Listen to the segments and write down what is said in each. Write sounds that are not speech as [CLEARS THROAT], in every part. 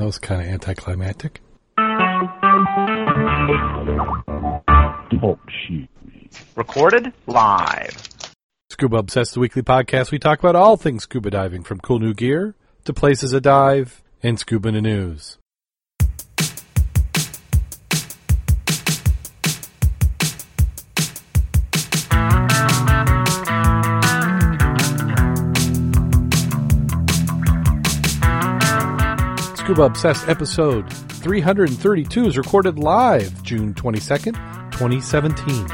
that was kind of anticlimactic. Talk shit. Recorded live. Scuba Obsessed, the weekly podcast. We talk about all things scuba diving, from cool new gear to places to dive and scuba news. Scuba Obsessed episode 332 is recorded live June 22nd, 2017.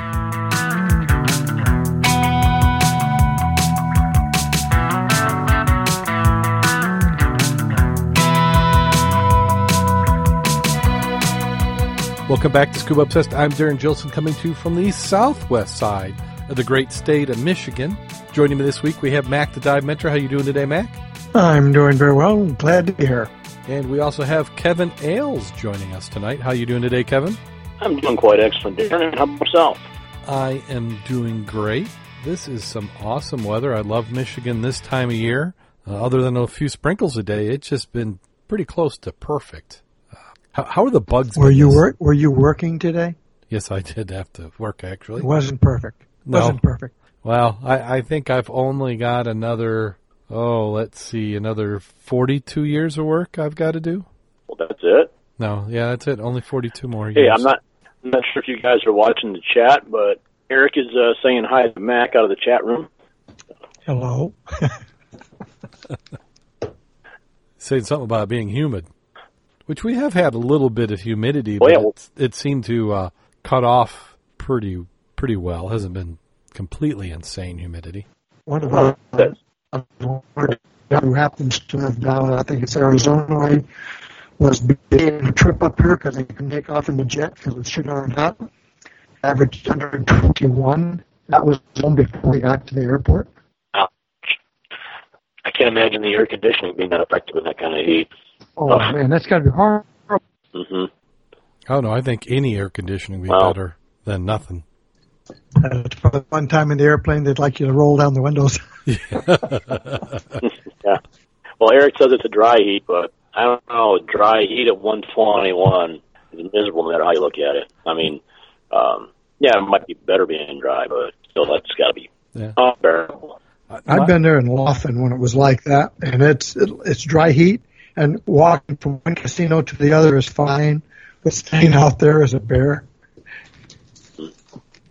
Welcome back to Scuba Obsessed. I'm Darrin Gilson coming to you from the southwest side of the great state of Michigan. Joining me this week, we have Mack the Dive Mentor. How are you doing today, Mack? I'm doing very well. Glad to be here. And we also have Kevin Ailes joining us tonight. How are you doing today, Kevin? I'm doing quite excellent, Darrin. How about yourself? I am doing great. This is some awesome weather. I love Michigan this time of year. Uh, other than a few sprinkles a day, it's just been pretty close to perfect. Uh, how, how are the bugs? Were you this- work? Were you working today? Yes, I did have to work actually. It wasn't perfect. No. Wasn't perfect. Well, I, I think I've only got another, oh, let's see, another 42 years of work I've got to do. Well, that's it. No, yeah, that's it. Only 42 more years. Hey, I'm not. I'm not sure if you guys are watching the chat, but Eric is uh, saying hi to Mac out of the chat room. Hello. [LAUGHS] saying something about being humid, which we have had a little bit of humidity, Oh, but yeah, well- it's, it seemed to uh, cut off pretty pretty well. Hasn't been completely insane humidity. One of our who happens to live down, I think it's Arizona way, was beginning a trip up here because they couldn't take off in the jet because it was shit on hot. Averaged 121. That was long before we got to the airport. Ouch. I can't imagine the air conditioning being that effective in that kind of heat. Oh Oh. man, that's got to be hard. hmm Oh no, I think any air conditioning would be Wow. better than nothing. Uh, for one time in the airplane, they'd like you to roll down the windows. [LAUGHS] [LAUGHS] Yeah. Well, Eric says it's a dry heat, but I don't know. Dry heat at 121 is miserable no matter how you look at it. I mean, um, yeah, it might be better being dry, but still, that's got to be Yeah. unbearable. I've been there in Laughlin when it was like that, and it's it's dry heat, and walking from one casino to the other is fine, but staying out there is a bear.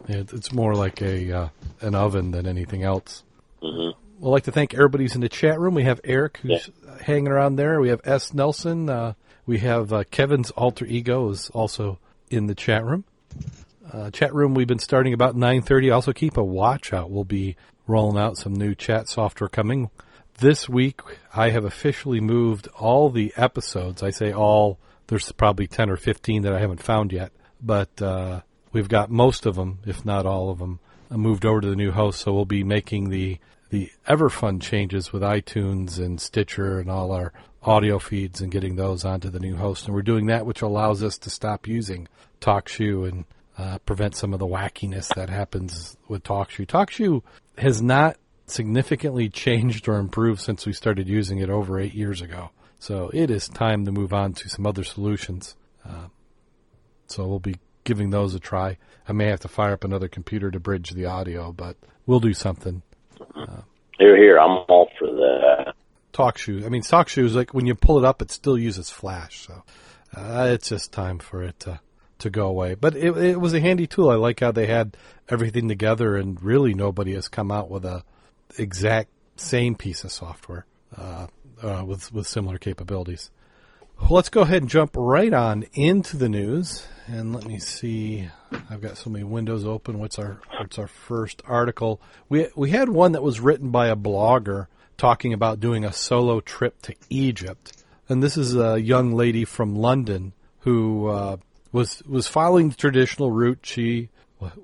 Yeah, It's more like a uh, an oven than anything else. hmm We'd like to thank everybody's in the chat room. We have Eric who's hanging around there. We have S. Nelson. Uh, we have uh, Kevin's alter ego is also in the chat room. Uh, chat room we've been starting about 9.30. Also keep a watch out. We'll be rolling out some new chat software coming. This week I have officially moved all the episodes. I say all, there's probably 10 or 15 that I haven't found yet. But uh, we've got most of them, if not all of them, uh, moved over to the new host. So we'll be making the the Everfun changes with iTunes and Stitcher and all our audio feeds and getting those onto the new host. And we're doing that, which allows us to stop using TalkShoe and uh, prevent some of the wackiness that happens with TalkShoe. TalkShoe has not significantly [LAUGHS] changed or improved since we started using it over eight years ago. So it is time to move on to some other solutions. Uh, so we'll be giving those a try. I may have to fire up another computer to bridge the audio, but we'll do something. Here, here, I'm all for that. TalkShoe. I mean, TalkShoe shoes. like when you pull it up, it still uses Flash. So uh, it's just time for it to to go away. But it, it was a handy tool. I like how they had everything together, and really nobody has come out with a exact same piece of software uh, uh, with with similar capabilities. Let's go ahead and jump right on into the news. And let me see. I've got so many windows open. What's our what's our first article? We we had one that was written by a blogger talking about doing a solo trip to Egypt. And this is a young lady from London who uh, was was following the traditional route. She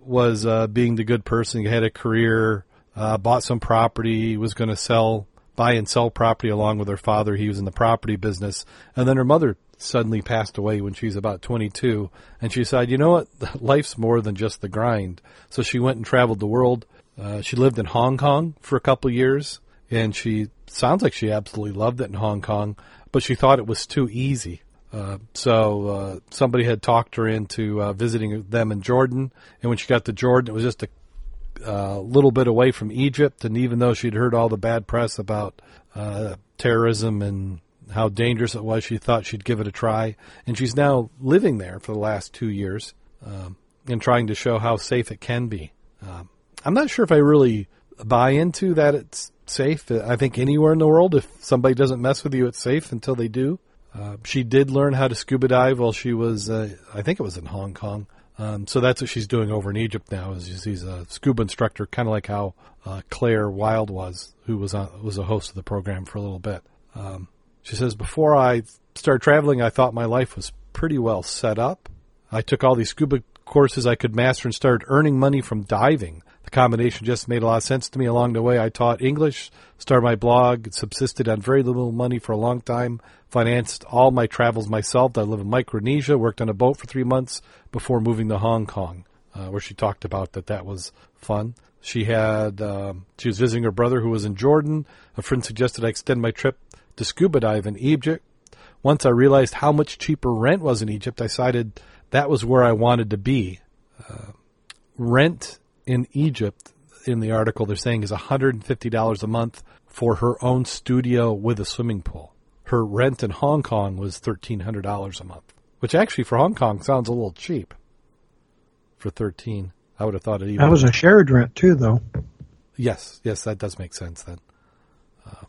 was uh, being the good person, had a career, uh, bought some property, was going to sell, buy and sell property along with her father. He was in the property business, and then her mother suddenly passed away when she was about 22, and she decided, you know what, [LAUGHS] life's more than just the grind. So she went and traveled the world. Uh, she lived in Hong Kong for a couple years, and she sounds like she absolutely loved it in Hong Kong. but she thought it was too easy. Uh, so uh, somebody had talked her into uh, visiting them in Jordan, and when she got to Jordan, it was just a uh, little bit away from Egypt. And even though she'd heard all the bad press about uh, terrorism and how dangerous it was, she thought she'd give it a try. And she's now living there for the last two years um, and trying to show how safe it can be. Um, I'm not sure if I really buy into that it's safe. I think anywhere in the world, if somebody doesn't mess with you, it's safe until they do. Uh, she did learn how to scuba dive while she was, uh, I think it was in Hong Kong. Um, so that's what she's doing over in Egypt now. Is she's a scuba instructor, kind of like how uh, Claire Wild was, who was on, was a host of the program for a little bit. Um, she says before I started traveling, I thought my life was pretty well set up. I took all these scuba courses I could master and started earning money from diving. The combination just made a lot of sense to me along the way. I taught English, started my blog, subsisted on very little money for a long time, financed all my travels myself. I lived in Micronesia, worked on a boat for three months before moving to Hong Kong, uh, where she talked about that that was fun. She had um, she was visiting her brother who was in Jordan. A friend suggested I extend my trip to scuba dive in Egypt. Once I realized how much cheaper rent was in Egypt, I decided that was where I wanted to be. Uh, rent in Egypt, in the article, they're saying is $150 a month for her own studio with a swimming pool. Her rent in Hong Kong was $1,300 a month, which actually for Hong Kong sounds a little cheap. For 13, I would have thought it even. That was a shared rent too, though. Yes, yes, that does make sense then. Uh,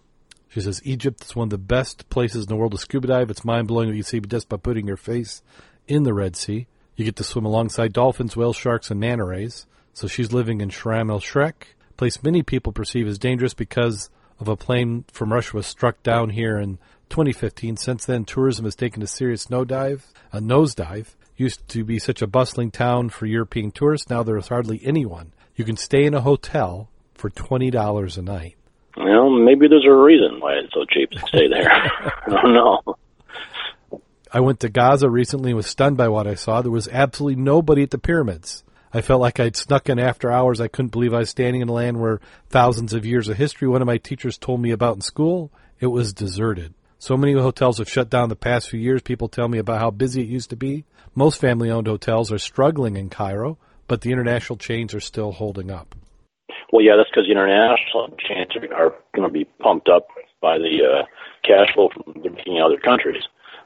she says Egypt is one of the best places in the world to scuba dive. It's mind blowing what you see just by putting your face in the Red Sea. You get to swim alongside dolphins, whale sharks, and manta rays. So she's living in Sharm el Sheikh, place many people perceive as dangerous because of a plane from Russia was struck down here in 2015. Since then, tourism has taken a serious nosedive. A nosedive used to be such a bustling town for European tourists. Now there's hardly anyone. You can stay in a hotel for twenty dollars a night. Well, maybe there's a reason why it's so cheap to stay there. [LAUGHS] I don't know. I went to Giza recently and was stunned by what I saw. There was absolutely nobody at the pyramids. I felt like I'd snuck in after hours. I couldn't believe I was standing in a land where thousands of years of history one of my teachers told me about in school. It was deserted. So many hotels have shut down the past few years. People tell me about how busy it used to be. Most family owned hotels are struggling in Cairo, but the international chains are still holding up. Well, yeah, that's because the international chains are, are going to be pumped up by the uh, cash flow from the other countries.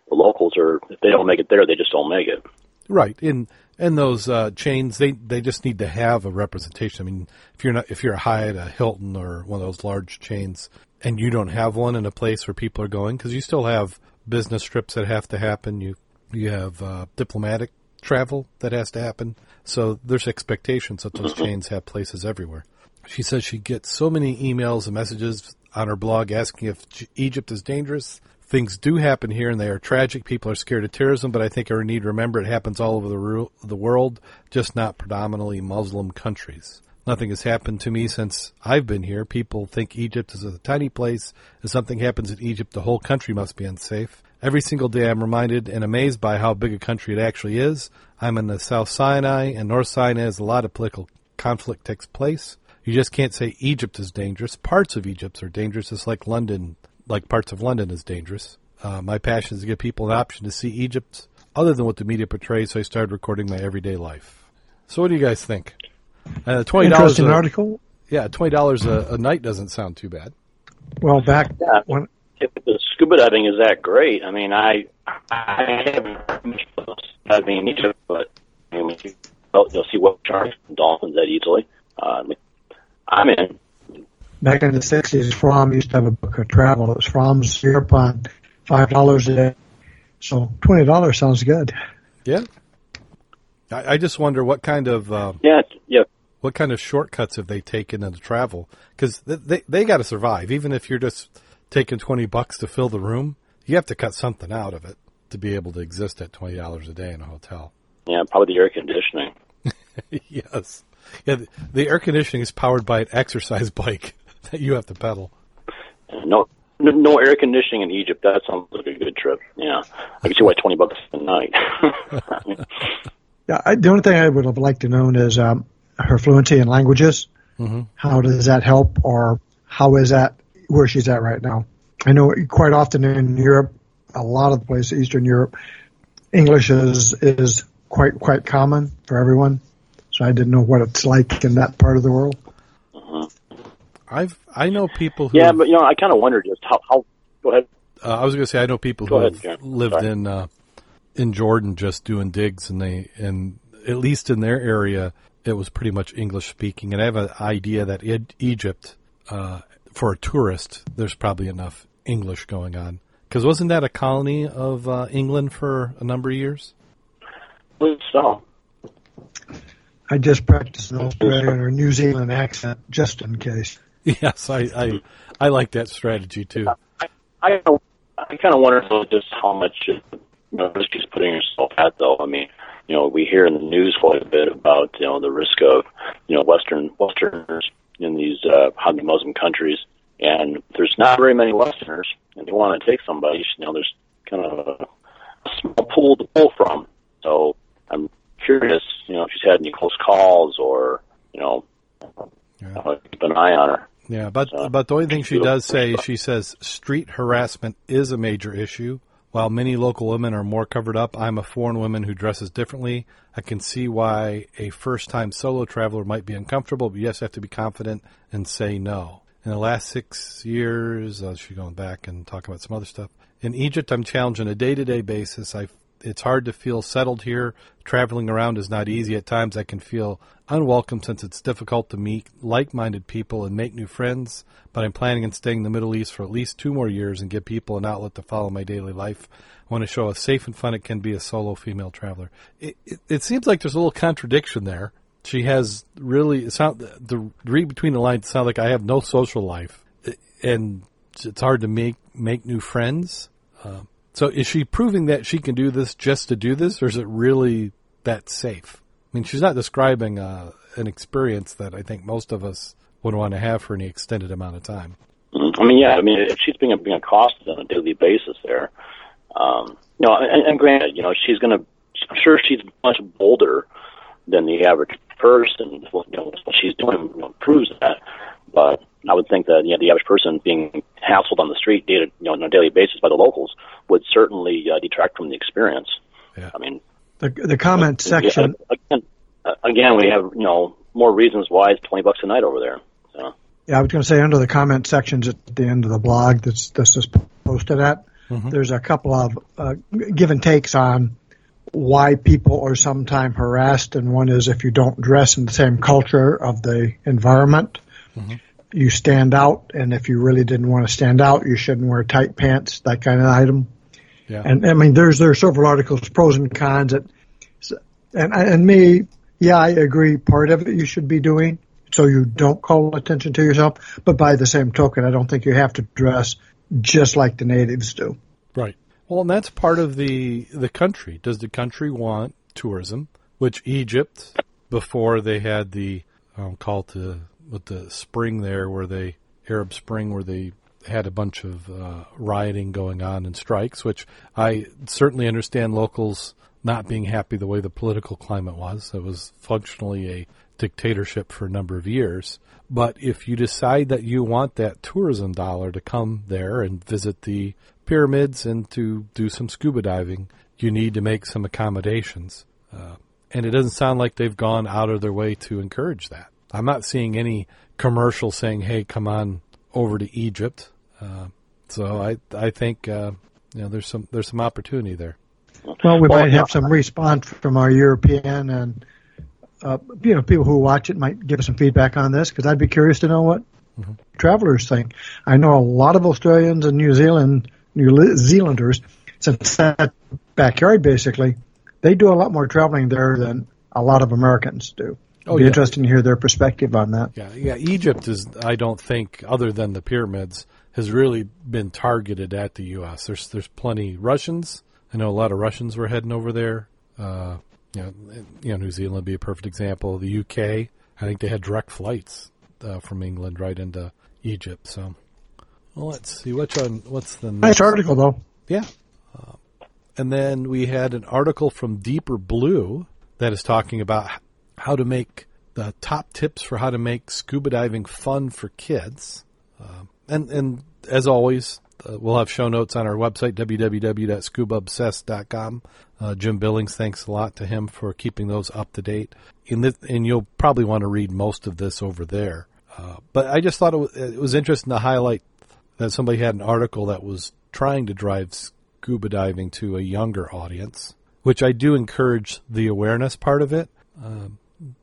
The locals are, if they don't make it there, they just don't make it. Right. In and those uh, chains, they they just need to have a representation. I mean, if you're not if you're a Hyatt, a Hilton, or one of those large chains, and you don't have one in a place where people are going, because you still have business trips that have to happen. You you have uh, diplomatic travel that has to happen. So there's expectations that those chains have places everywhere. She says she gets so many emails and messages on her blog asking if Egypt is dangerous things do happen here and they are tragic. People are scared of terrorism, but I think we need to remember it happens all over the, the world, just not predominantly Muslim countries. Nothing has happened to me since I've been here. People think Egypt is a tiny place. If something happens in Egypt, the whole country must be unsafe. Every single day I'm reminded and amazed by how big a country it actually is. I'm in the South Sinai, and North Sinai has a lot of political conflict takes place. You just can't say Egypt is dangerous. Parts of Egypt are dangerous, It's like London like parts of London, is dangerous. Uh, my passion is to give people an option to see Egypt other than what the media portrays, so I started recording my everyday life. So, what do you guys think? Uh, twenty dollars. an article. Yeah, twenty dollars a, a night doesn't sound too bad. Well, back Yeah. when If the scuba diving is that great, I mean, I I haven't diving in Egypt, but I mean, you- you'll, you'll see what sharks and dolphins that easily. Uh, I'm in. Back in the sixties, Fromm used to have a book of travel. It was Fromm's Europe on five dollars a day. So twenty dollars sounds good. Yeah. I, I just wonder what kind of uh, Yeah, it's- yeah. what kind of shortcuts have they taken in the travel? Because they they, they got to survive. Even if you're just taking twenty bucks to fill the room, you have to cut something out of it to be able to exist at twenty dollars a day in a hotel. Yeah, probably the air conditioning. [LAUGHS] yes. Yeah, the, the air conditioning is powered by an exercise [LAUGHS] bike that [LAUGHS] you have to pedal. No, no, no air conditioning in Egypt. That sounds like a good trip. Yeah, I can see why twenty bucks a night. [LAUGHS] Yeah, I, the only thing I would have liked to know is um, her fluency in languages. Mm-hmm. How does that help, or how is that where she's at right now? I know quite often in Europe, a lot of the places, Eastern Europe, English is is quite quite common for everyone. So I didn't know what it's like in that part of the world. I've I know people who Yeah, but you know, I kind of wondered just how. how go ahead. uh, I was going to say I know people Go who ahead, have lived Sorry. in uh, in Jordan just doing digs, and they and at least in their area it was pretty much English speaking. And I have an idea that in Egypt, uh, for a tourist, there's probably enough English going on because wasn't that a colony of uh, England for a number of years? So, I just practiced an Australian or New Zealand accent just in case. Yes, I I, I like that strategy too. I I, I kind of wonder though just how much you know, risk she's putting herself at though. I mean, you know, we hear in the news quite a bit about you know the risk of you know Western Westerners in these uh, Sunni Muslim countries, and there's not very many Westerners, and they want to take somebody. You know, there's kind of a, a small pool to pull from. So I'm curious, you know, if she's had any close calls or you know, Yeah. uh, keep an eye on her. Yeah, but So, but the only thing she does say, she says street harassment is a major issue. While many local women are more covered up, I'm a foreign woman who dresses differently. I can see why a first-time solo traveler might be uncomfortable, but you just have to be confident and say no. In the last six years, uh, she's going back and talking about some other stuff. In Egypt, I'm challenged on a day-to-day basis. I it's hard to feel settled here. Traveling around is not easy. At times, I can feel unwelcome since it's difficult to meet like minded people and make new friends. But I'm planning on staying in the Middle East for at least two more years and give people an outlet to follow my daily life. I want to show how safe and fun it can be as solo female traveler. It, it, it seems like there's a little contradiction there. She has really, it sound, the read between the lines sound like I have no social life. And it's hard to make, make new friends. Um, so is she proving that she can do this just to do this, or is it really that safe? I mean, she's not describing uh, an experience that I think most of us would want to have for any extended amount of time. Mhm. I mean, yeah. I mean, if she's being being accosted on a daily basis, there, um, you know, and, and granted, you know, she's going to. I'm sure she's much bolder than the average person. Well, You know, what she's doing you know, proves that. But I would think that you know, the average person being hassled on the street, dated, you know, on a daily basis by the locals, would certainly uh, detract from the experience. Yeah. I mean, The the comment section yeah, again, uh, again, we have you know more reasons why it's twenty bucks a night over there. So. Yeah, I was going to say under the comment sections at the end of the blog that's this is posted at, there's a couple of uh, give and takes on why people are sometimes harassed, and one is if you don't dress in the same culture of the environment, you stand out, and if you really didn't want to stand out, you shouldn't wear tight pants, that kind of item. Yeah. And I mean, there's there are several articles, pros and cons. That, and and me, yeah, I agree. Part of it you should be doing so you don't call attention to yourself. But by the same token, I don't think you have to dress just like the natives do. Right. Well, and that's part of the the country. Does the country want tourism? Which Egypt, before they had the um, call to with the spring there, where they Arab Spring, where they had a bunch of uh, rioting going on and strikes, which I certainly understand locals not being happy the way the political climate was. It was functionally a dictatorship for a number of years. But if you decide that you want that tourism dollar to come there and visit the pyramids and to do some scuba diving, you need to make some accommodations. Uh, and it doesn't sound like they've gone out of their way to encourage that. I'm not seeing any commercial saying, "Hey, come on over to Egypt." Uh, so I I think uh, you know there's some there's some opportunity there. Well, we Well, might have some response from our European and uh, you know people who watch it might give us some feedback on this because I'd be curious to know what travelers think. I know a lot of Australians and New Zealand New Zealanders, since that backyard basically, they do a lot more traveling there than a lot of Americans do. It'd Oh, be yeah. interesting to hear their perspective on that. Yeah, yeah. Egypt is, I don't think, other than the pyramids, has really been targeted at the U.S. There's there's plenty Russians. I know a lot of Russians were heading over there. Uh, you know, you know, New Zealand would be a perfect example. The U.K. I think they had direct flights uh, from England right into Egypt. So, well, let's see which one. What's the Nice next? article though. Yeah. Uh, and then we had an article from Deeper Blue that is talking about how to make the top tips for how to make scuba diving fun for kids. Uh, and, and as always, uh, we'll have show notes on our website, www.scubaobsessed.com. Uh, Jim Billings, thanks a lot to him for keeping those up to date. In this, and you'll probably want to read most of this over there. Uh, but I just thought it was, it was interesting to highlight that somebody had an article that was trying to drive scuba diving to a younger audience, which I do encourage the awareness part of it. Um,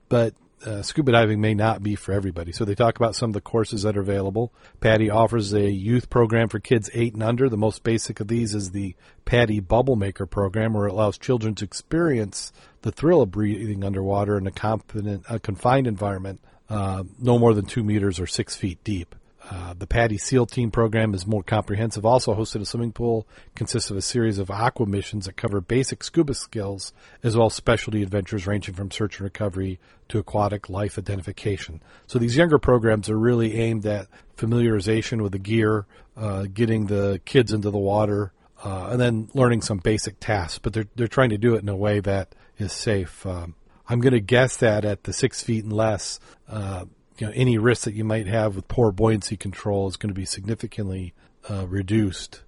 but uh, scuba diving may not be for everybody. So they talk about some of the courses that are available. PADI offers a youth program for kids eight and under. The most basic of these is the PADI Bubble Maker program, where it allows children to experience the thrill of breathing underwater in a, a confined environment, uh, no more than two meters or six feet deep. Uh, the PADI SEAL Team program is more comprehensive. Also hosted a swimming pool, consists of a series of aqua missions that cover basic scuba skills, as well as specialty adventures ranging from search and recovery to aquatic life identification. So these younger programs are really aimed at familiarization with the gear, uh, getting the kids into the water, uh, and then learning some basic tasks. But they're they're trying to do it in a way that is safe. Um, I'm going to guess that at the six feet and less, uh, you know, any risk that you might have with poor buoyancy control is going to be significantly uh, reduced.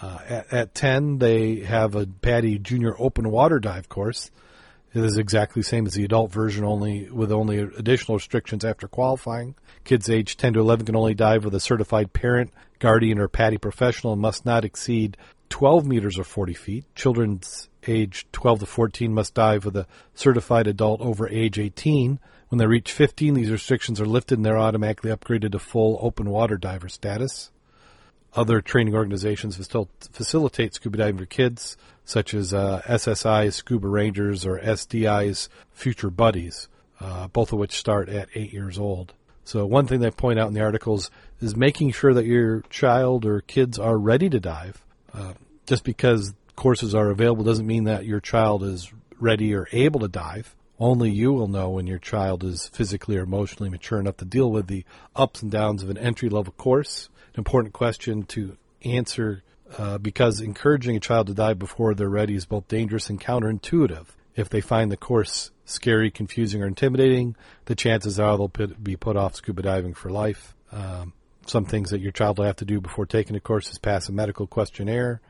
Uh, at, at 10, they have a PADI Junior Open Water Dive course. It is exactly the same as the adult version, only with only additional restrictions after qualifying. Kids age 10 to 11 can only dive with a certified parent, guardian, or PADI professional and must not exceed 12 meters or 40 feet. Children's age 12 to 14 must dive with a certified adult over age 18. When they reach 15, these restrictions are lifted and they're automatically upgraded to full open water diver status. Other training organizations still facilitate scuba diving for kids, such as uh, SSI's Scuba Rangers or SDI's Future Buddies, uh, both of which start at eight years old. So one thing they point out in the articles is making sure that your child or kids are ready to dive. Uh, just because courses are available doesn't mean that your child is ready or able to dive. Only you will know when your child is physically or emotionally mature enough to deal with the ups and downs of an entry level course. An important question to answer uh, because encouraging a child to dive before they're ready is both dangerous and counterintuitive. If they find the course scary, confusing, or intimidating, the chances are they'll put, be put off scuba diving for life. Um, some things that your child will have to do before taking a course is pass a medical questionnaire.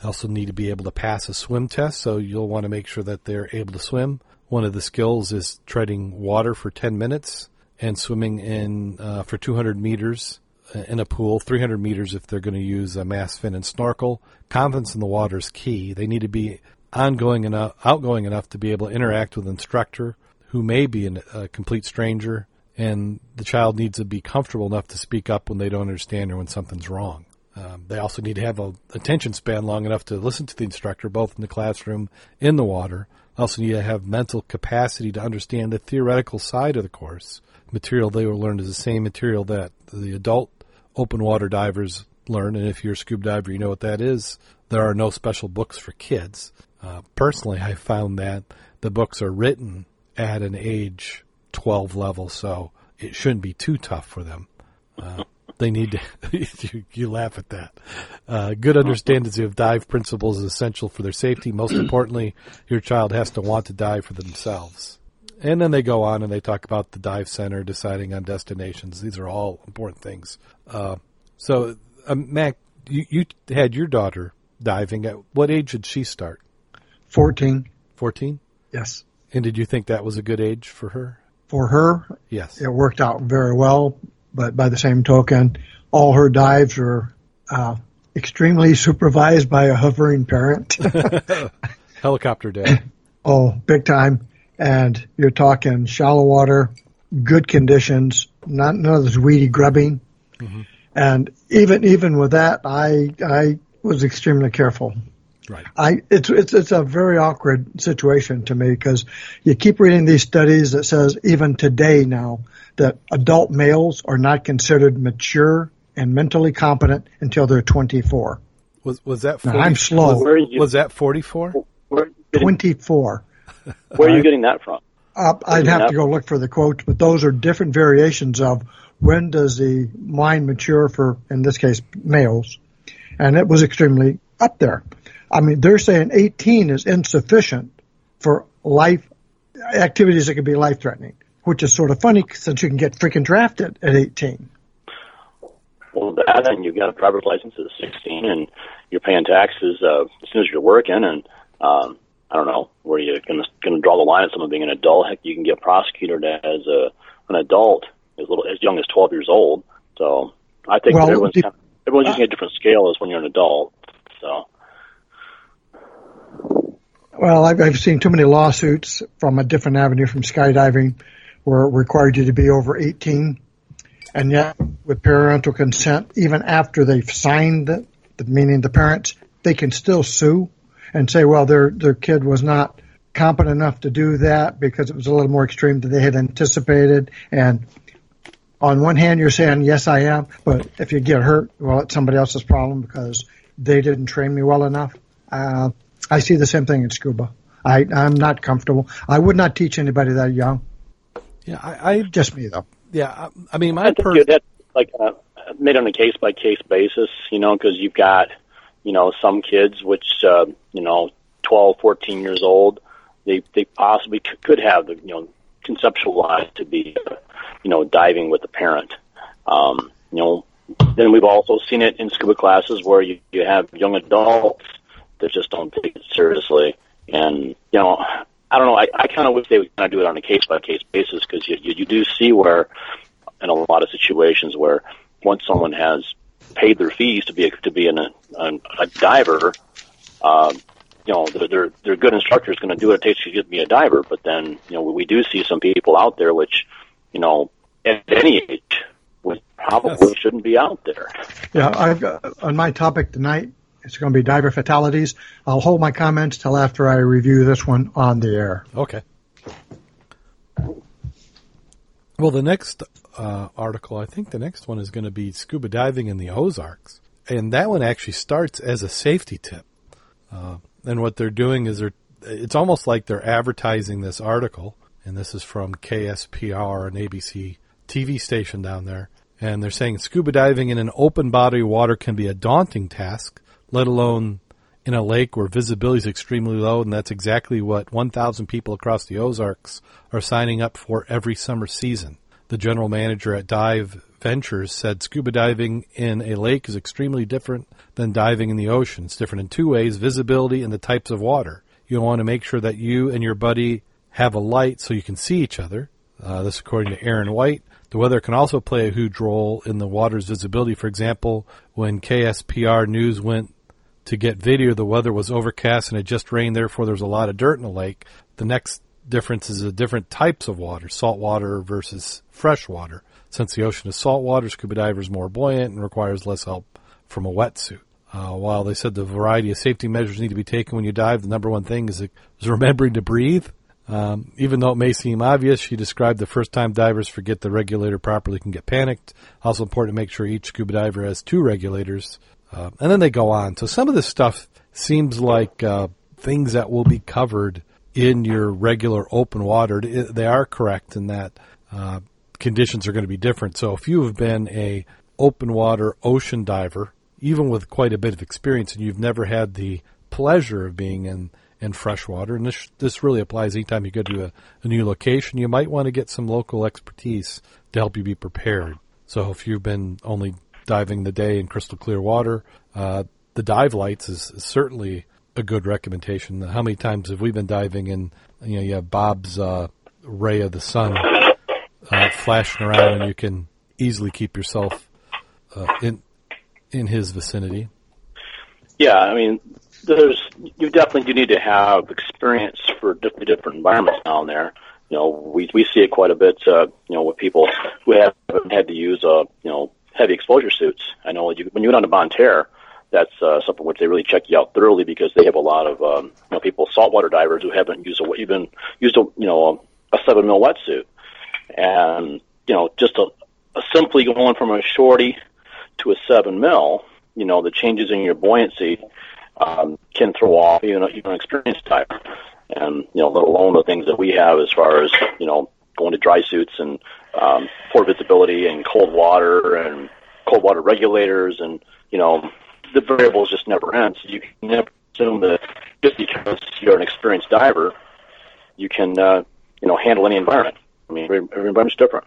They also need to be able to pass a swim test, so you'll want to make sure that they're able to swim. One of the skills is treading water for 10 minutes and swimming in uh, for 200 meters uh, in a pool, 300 meters if they're going to use a mast fin and snorkel. Confidence in the water is key. They need to be ongoing enough, outgoing enough to be able to interact with an instructor who may be an, a complete stranger, and the child needs to be comfortable enough to speak up when they don't understand or when something's wrong. Um, they also need to have a attention span long enough to listen to the instructor, both in the classroom, in the water, also need to have mental capacity to understand the theoretical side of the course. Material they will learn is the same material that the adult open water divers learn, and if you're a scuba diver, you know what that is. There are no special books for kids. Uh, personally, I found that the books are written at an age 12 level, so it shouldn't be too tough for them. Uh, they need to. [LAUGHS] you, you, laugh at that. Uh, good understanding of dive principles is essential for their safety. Most [CLEARS THROAT] importantly, your child has to want to dive for themselves. And then they go on and they talk about the dive center, deciding on destinations. These are all important things. Uh, so, um, Mack, you, you had your daughter diving. At what age did she start? 14. 14? Yes. And did you think that was a good age for her? For her? Yes. It worked out very well but by the same token, all her dives were uh, extremely supervised by a hovering parent. [LAUGHS] Helicopter day. [LAUGHS] oh, big time. And you're talking shallow water, good conditions, not none of this weedy grubbing. Mm-hmm. And even even with that, I I was extremely careful. Right. I it's it's it's a very awkward situation to me because you keep reading these studies that says even today now that adult males are not considered mature and mentally competent until they're 24. Was was that 40, I'm slow. Was, was that 44? 24. Where are you getting that from? Uh, I'd have to go look for the quote, but those are different variations of when does the mind mature for, in this case, males. And it was extremely up there. I mean, they're saying 18 is insufficient for life activities that could be life threatening which is sort of funny since you can get freaking drafted at 18. well, that and you've got a driver's license at 16, and you're paying taxes uh, as soon as you're working, and um, I don't know where you're going to going to draw the line at someone being an adult. Heck, you can get prosecuted as a an adult as little as young as 12 years old. So I think Well, everyone's kind of, everyone's using a different scale as when you're an adult. So Well, I've, I've seen too many lawsuits from a different avenue from skydiving where it required you to be over 18. And yet, with parental consent, even after they've signed the meaning the parents, they can still sue and say, well, their, their kid was not competent enough to do that because it was a little more extreme than they had anticipated. And on one hand, you're saying, yes, I am. But if you get hurt, well, it's somebody else's problem because they didn't train me well enough. Uh, I see the same thing in scuba. I, I'm not comfortable. I would not teach anybody that young. Yeah, I, I Just me though. yeah, I, I mean, my think per- you- that's like uh, made on a case by case basis, you know, because you've got, you know, some kids which, uh, you know, 12, 14 years old, they they possibly c- could have the, you know, conceptualized to be, uh, you know, diving with a parent. Um, you know, then we've also seen it in scuba classes where you you have young adults that just don't take it seriously, and you know. I don't know. I, I kind of wish they would kind of do it on a case by case basis because you, you you do see where in a lot of situations where once someone has paid their fees to be a, to be an, a, a diver, um, you know, they're, they're, they're good going to do what it takes to get me a diver. But then, you know, we do see some people out there which, you know, at any age, would probably Yes. shouldn't be out there. Yeah, I've got, on my topic tonight, it's going to be diver fatalities. I'll hold my comments till after I review this one on the air. Okay. Well, the next uh, article, I think the next one is going to be scuba diving in the Ozarks, and that one actually starts as a safety tip. Uh, and what they're doing is they're it's almost like they're advertising this article, and this is from KSPR, an ABC TV station down there, and they're saying scuba diving in an open body of water can be a daunting task, let alone in a lake where visibility is extremely low, and that's exactly what 1,000 people across the Ozarks are signing up for every summer season. The general manager at Dive Ventures said scuba diving in a lake is extremely different than diving in the ocean. It's different in two ways visibility and the types of water. You'll want to make sure that you and your buddy have a light so you can see each other. Uh, this, according to Aaron White. The weather can also play a huge role in the water's visibility. For example, when KSPR News went to get video, the weather was overcast and it just rained, therefore there was a lot of dirt in the lake. The next difference is the different types of water, salt water versus fresh water. Since the ocean is salt water, scuba divers more buoyant and requires less help from a wetsuit. Uh, while they said the variety of safety measures need to be taken when you dive, the number one thing is, is [LAUGHS] remembering to breathe. Um, even though it may seem obvious, she described the first time divers forget the regulator properly can get panicked. Also important to make sure each scuba diver has two regulators. Uh, and then they go on. So some of this stuff seems like uh, things that will be covered in your regular open water. They are correct in that uh, conditions are going to be different. So if you have been a open water ocean diver, even with quite a bit of experience, and you've never had the pleasure of being in in freshwater, and this this really applies anytime you go to a, a new location, you might want to get some local expertise to help you be prepared. So if you've been only diving the day in crystal clear water, uh, the dive lights is, is certainly a good recommendation. How many times have we been diving and you know you have Bob's uh, ray of the sun uh, flashing around, and you can easily keep yourself uh, in in his vicinity. Yeah, I mean, there's you definitely do need to have experience for different different environments down there. You know, we we see it quite a bit. Uh, you know, with people who haven't had to use a you know heavy exposure suits. I know you, when you go down to Bonterre, that's uh, something which they really check you out thoroughly because they have a lot of um, you know people saltwater divers who haven't used a even used a you know a seven mil wetsuit, and you know just a, a simply going from a shorty to a seven mil, you know the changes in your buoyancy um, can throw off even, a- even an experienced diver. And, you know, let alone the things that we have as far as, you know, going to dry suits and um, poor visibility and cold water and cold water regulators and, you know, the variables just never end. So you can never assume that just because you're an experienced diver, you can, uh, you know, handle any environment. I mean, every, every environment's different.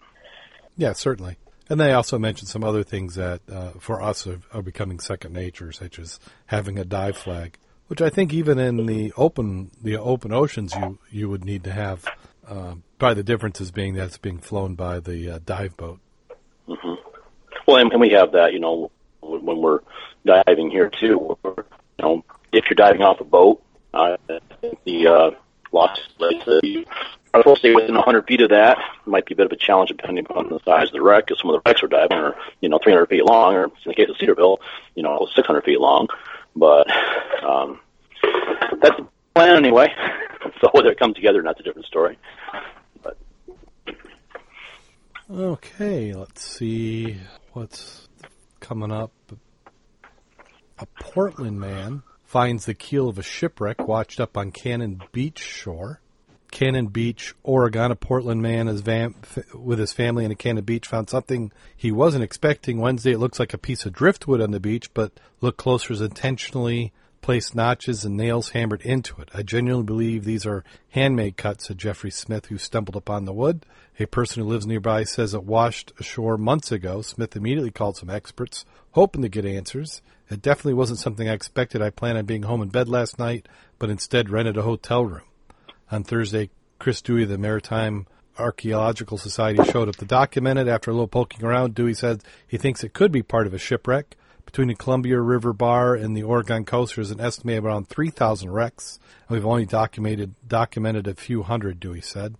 Yeah, certainly. And they also mentioned some other things that uh, for us are, are becoming second nature, such as having a dive flag, which I think even in the open the open oceans you you would need to have. Uh, by the differences being that it's being flown by the uh, dive boat. Well, and, and we have that, you know, when, we're diving here too. You know, if you're diving off a boat, uh, the uh, rates that you are supposed to within 100 feet of that. It might be a bit of a challenge depending upon the size of the wreck. Because some of the wrecks we're diving are, you know, 300 feet long, or in the case of Cedarville, you know, 600 feet long. But um, that's the plan anyway. [LAUGHS] so whether it comes together, or not, a different story. Okay, let's see what's coming up. A Portland man finds the keel of a shipwreck washed up on Cannon Beach shore. Cannon Beach, Oregon. A Portland man is vam- f- with his family in a Cannon Beach found something he wasn't expecting. Wednesday, it looks like a piece of driftwood on the beach, but look closer is intentionally placed notches and nails hammered into it. I genuinely believe these are handmade cuts, said Jeffrey Smith, who stumbled upon the wood. A person who lives nearby says it washed ashore months ago. Smith immediately called some experts, hoping to get answers. It definitely wasn't something I expected. I planned on being home in bed last night, but instead rented a hotel room. On Thursday, Chris Dewey of the Maritime Archaeological Society showed up to document it. After a little poking around, Dewey said he thinks it could be part of a shipwreck. Between the Columbia River Bar and the Oregon coast, there's an estimated around 3,000 wrecks. And we've only documented documented a few hundred, Dewey said.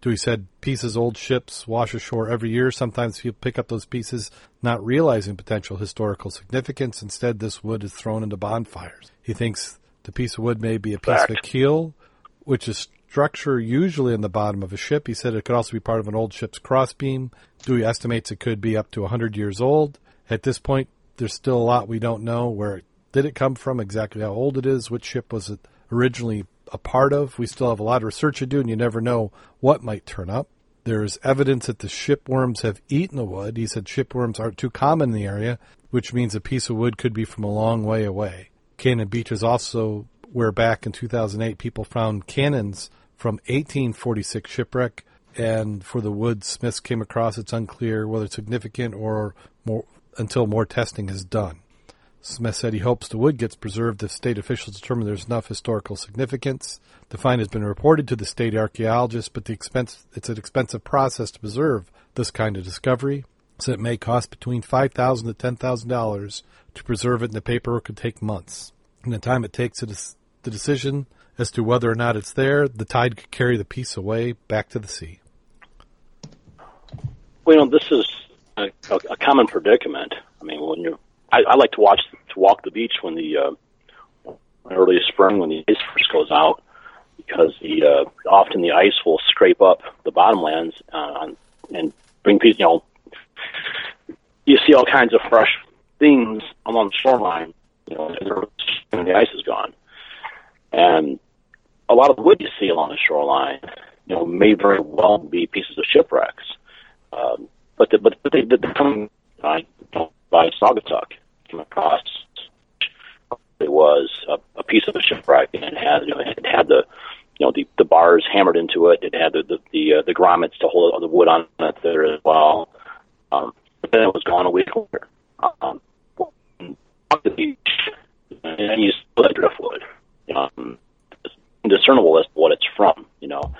Dewey said pieces old ships wash ashore every year. Sometimes people pick up those pieces not realizing potential historical significance. Instead, this wood is thrown into bonfires. He thinks the piece of wood may be a piece of a keel, which is structure usually in the bottom of a ship. He said it could also be part of an old ship's crossbeam. Dewey estimates it could be up to 100 years old. At this point, there's still a lot we don't know. Where did it come from? Exactly how old it is? Which ship was it originally a part of? We still have a lot of research to do, and you never know what might turn up. There's evidence that the shipworms have eaten the wood. He said shipworms aren't too common in the area, which means a piece of wood could be from a long way away. Cannon Beach is also where back in 2008 people found cannons from 1846 shipwreck, and for the wood Smiths came across, it's unclear whether it's significant or more until more testing is done. Smith said he hopes the wood gets preserved if state officials determine there's enough historical significance. The find has been reported to the state archaeologist, but the expense it's an expensive process to preserve this kind of discovery. So it may cost between $5,000 to ten thousand dollars to preserve it, and the paperwork could take months. In the time it takes to des- the decision as to whether or not it's there, the tide could carry the piece away back to the sea. Well, this is a, a, common predicament. I mean, when you're, I, I like to watch to walk the beach when the uh, early spring when the ice first goes out, because the uh, often the ice will scrape up the bottomlands uh, and bring pieces. You know, you see all kinds of fresh things along the shoreline. You know, when the ice is gone, and a lot of the wood you see along the shoreline, you know, may very well be pieces of shipwrecks. Um, but the, but but they did come by by Saugatuck came across it was a, a piece of a shipwreck and had you know it had the you know the the bars hammered into it. It had the the the, uh, the grommets to hold the wood on it there as well. Um, but then it was gone a week later. Um, on the beach, and you still had driftwood. Um, it's indiscernible as what it's from. You know,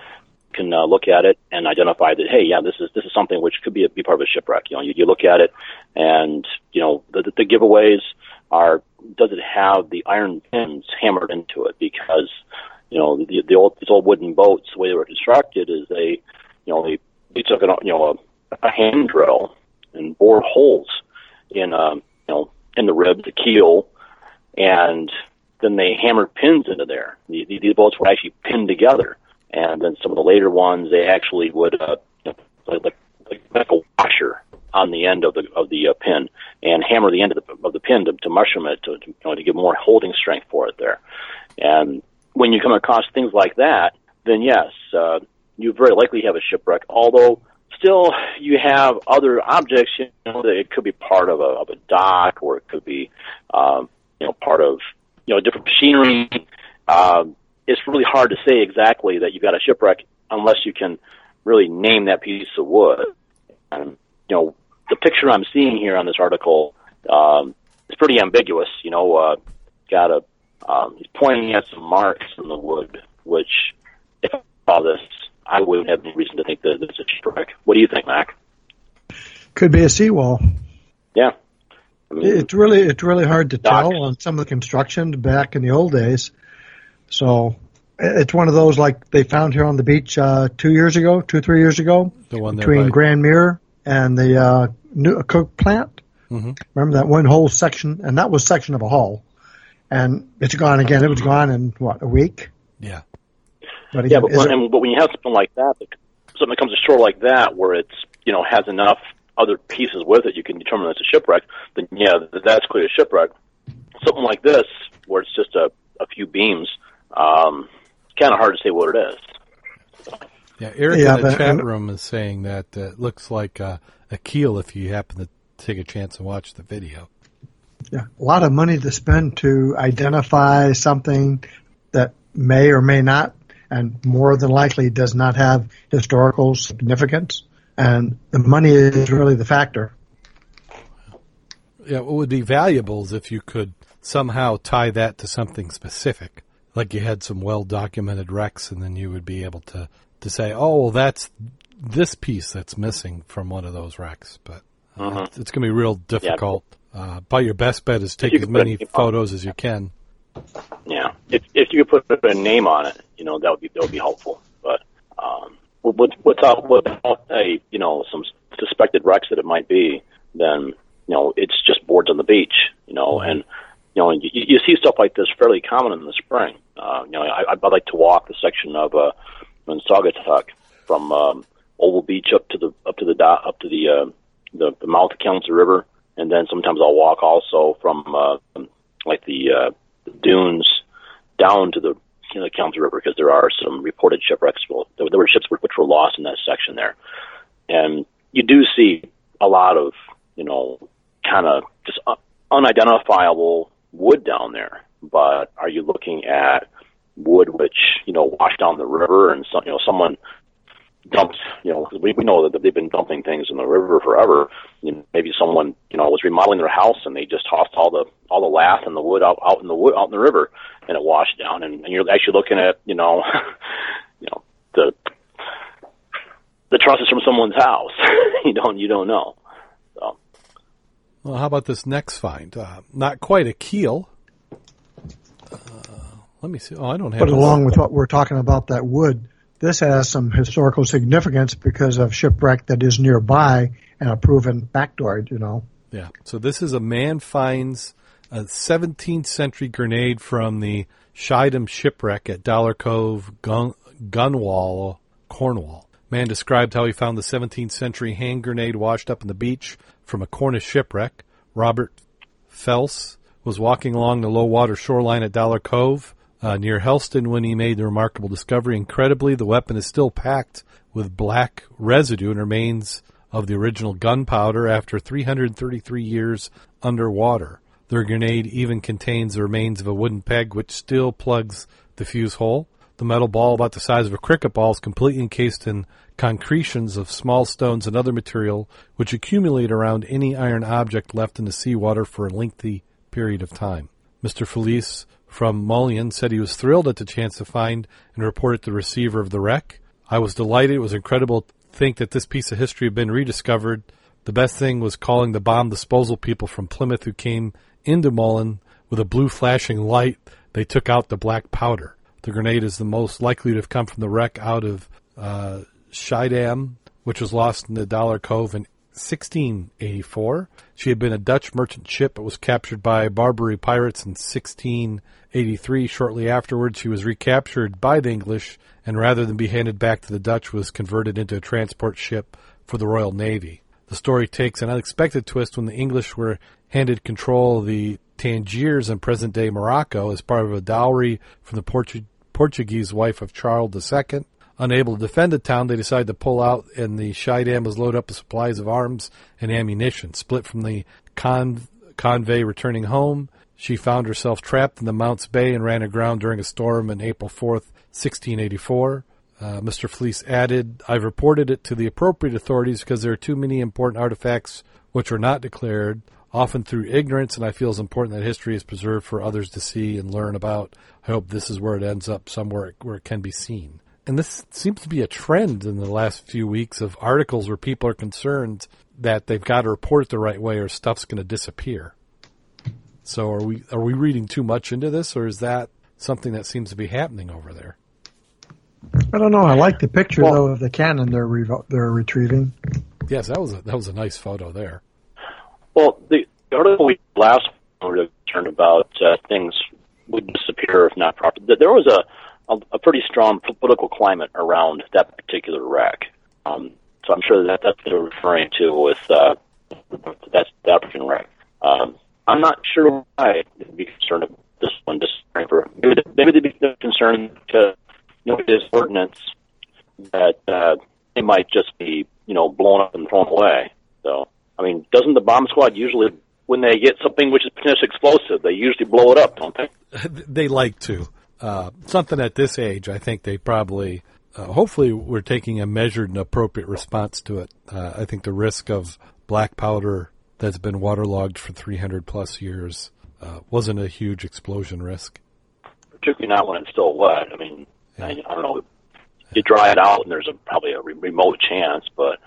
can uh, look at it and identify that hey, yeah, this is this is something which could be a, be part of a shipwreck. You know, you, you look at it, and you know the, the, giveaways are does it have the iron pins hammered into it? Because you know the the old these old wooden boats, the way they were constructed is they you know they they took an, you know a, a hand drill and bored holes in um you know in the rib, the keel, and then they hammered pins into there. The, the, these boats were actually pinned together, and then some of the later ones they actually would uh, like like like a washer on the end of the of the uh, pin and hammer the end of the of the pin to, to mushroom it to, to you know to give more holding strength for it there. And when you come across things like that, then yes, uh, you very likely have a shipwreck. Although still you have other objects, you know, that it could be part of a of a dock or it could be um, you know part of you know different machinery. Um, it's really hard to say exactly that you've got a shipwreck unless you can really name that piece of wood. And you know, the picture I'm seeing here on this article um, is pretty ambiguous. You know, uh, got a um, he's pointing at some marks in the wood, which if I saw this, I wouldn't have any reason to think that it's a shipwreck. What do you think, Mack? Could be a seawall. Yeah. I mean, It's really it's really hard to Docks. tell on some of the construction back in the old days. So it's one of those like they found here on the beach uh, two years ago, two three years ago, The one between by- Grand Mere and the uh, new Cook plant. Mhm. Remember that one whole section, and that was section of a hull, and it's gone again. It was gone in what a week. Yeah. But Yeah, but when, it- and, but when you have something like that, that- something that comes ashore like that, where it's you know has enough other pieces with it, you can determine it's a shipwreck. Then yeah, that's clearly a shipwreck. Something like this, where it's just a, a few beams, um, it's kind of hard to say what it is. Yeah, Eric Yeah, in the but- chat room is saying that uh, it looks like uh, a keel if you happen to take a chance and watch the video. yeah, a lot of money to spend to identify something that may or may not, and more than likely does not have historical significance. And the money is really the factor. Yeah, what would be valuable is if you could somehow tie that to something specific, like you had some well documented wrecks, and then you would be able to to say, oh, well, that's this piece that's missing from one of those wrecks. But uh, it's, it's going to be real difficult. Uh, but your best bet is take as many photos as you can. Yeah, if if you could put a name on it, you know that would be that would be helpful. But um, what without without a you know some suspected wrecks that it might be, then you know it's just boards on the beach. You know, and you know and you, you see stuff like this fairly common in the spring. Uh, you know, I, I'd like to walk the section of uh, in Saugatuck from um, Oval Beach up to the up to the up to the uh, the, the mouth of Kalamazoo River, and then sometimes I'll walk also from uh, like the uh, dunes down to the you know, the River because there are some reported shipwrecks. Well, there, there were ships which were lost in that section there, and you do see a lot of you know kind of just un- unidentifiable wood down there. But are you looking at wood which you know washed down the river and some you know someone dumped you know we we know that they've been dumping things in the river forever. You know, maybe someone you know was remodeling their house and they just tossed all the all the lath and the wood out out in the wood out in the river and it washed down and, and you're actually looking at you know [LAUGHS] you know the the trusses from someone's house. [LAUGHS] you don't you don't know. Well, how about this next find? Uh, not quite a keel. Uh, let me see. Oh, I don't have. But along with what we're talking about, that wood, this has some historical significance because of shipwreck that is nearby and a proven factoid. You know, Yeah. So this is a man finds a 17th century grenade from the Schiedam shipwreck at Dollar Cove, Gun- Gunwall, Cornwall. Man described how he found the 17th century hand grenade washed up on the beach from a Cornish shipwreck. Robert Fels was walking along the low water shoreline at Dollar Cove uh, near Helston when he made the remarkable discovery. Incredibly, the weapon is still packed with black residue and remains of the original gunpowder after 333 years underwater. The grenade even contains the remains of a wooden peg which still plugs the fuse hole. The metal ball, about the size of a cricket ball, is completely encased in concretions of small stones and other material which accumulate around any iron object left in the seawater for a lengthy period of time. Mr. Felice from Mullion said he was thrilled at the chance to find and report it the receiver of the wreck. I was delighted. It was incredible to think that this piece of history had been rediscovered. The best thing was calling the bomb disposal people from Plymouth who came into Mullion with a blue flashing light. They took out the black powder. The grenade is the most likely to have come from the wreck out of uh, Schiedam, which was lost in the Dollar Cove in 1684. She had been a Dutch merchant ship but was captured by Barbary pirates in 1683. Shortly afterwards, she was recaptured by the English and rather than be handed back to the Dutch, was converted into a transport ship for the Royal Navy. The story takes an unexpected twist when the English were handed control of the Tangiers in present-day Morocco as part of a dowry from the Portu- Portuguese wife of Charles II. Unable to defend the town, they decided to pull out, and the Schiedam was loaded up with supplies of arms and ammunition. Split from the con- convoy returning home, she found herself trapped in the Mounts Bay and ran aground during a storm on April 4th, 1684. Uh, Mr. Fleece added, I've reported it to the appropriate authorities because there are too many important artifacts which are not declared, often through ignorance, and I feel it's important that history is preserved for others to see and learn about. I hope this is where it ends up, somewhere where it can be seen. And this seems to be a trend in the last few weeks of articles where people are concerned that they've got to report it the right way or stuff's going to disappear. So are we are we reading too much into this, or is that something that seems to be happening over there? I don't know. I like the picture though of the cannon they're revo- they're retrieving. Yes, that was a, that was a nice photo there. Well, the, the article we last were concerned about uh, things would disappear if not properly. There was a, a, a pretty strong political climate around that particular wreck. Um, so I'm sure that that's what they're referring to with uh, that's the African wreck. Um, I'm not sure why they'd be concerned about this one for maybe, maybe they'd be concerned to know this ordinance that uh, they might just be you know blown up and thrown away. So I mean, doesn't the bomb squad usually when they get something which is potentially explosive, they usually blow it up, don't they? [LAUGHS] they like to. Uh, something at this age, I think they probably, uh, hopefully, we're taking a measured and appropriate response to it. Uh, I think the risk of black powder that's been waterlogged for 300 plus years uh, wasn't a huge explosion risk. Particularly not when it's still wet. I mean, I, I don't know. You dry it out, and there's a, probably a re- remote chance, but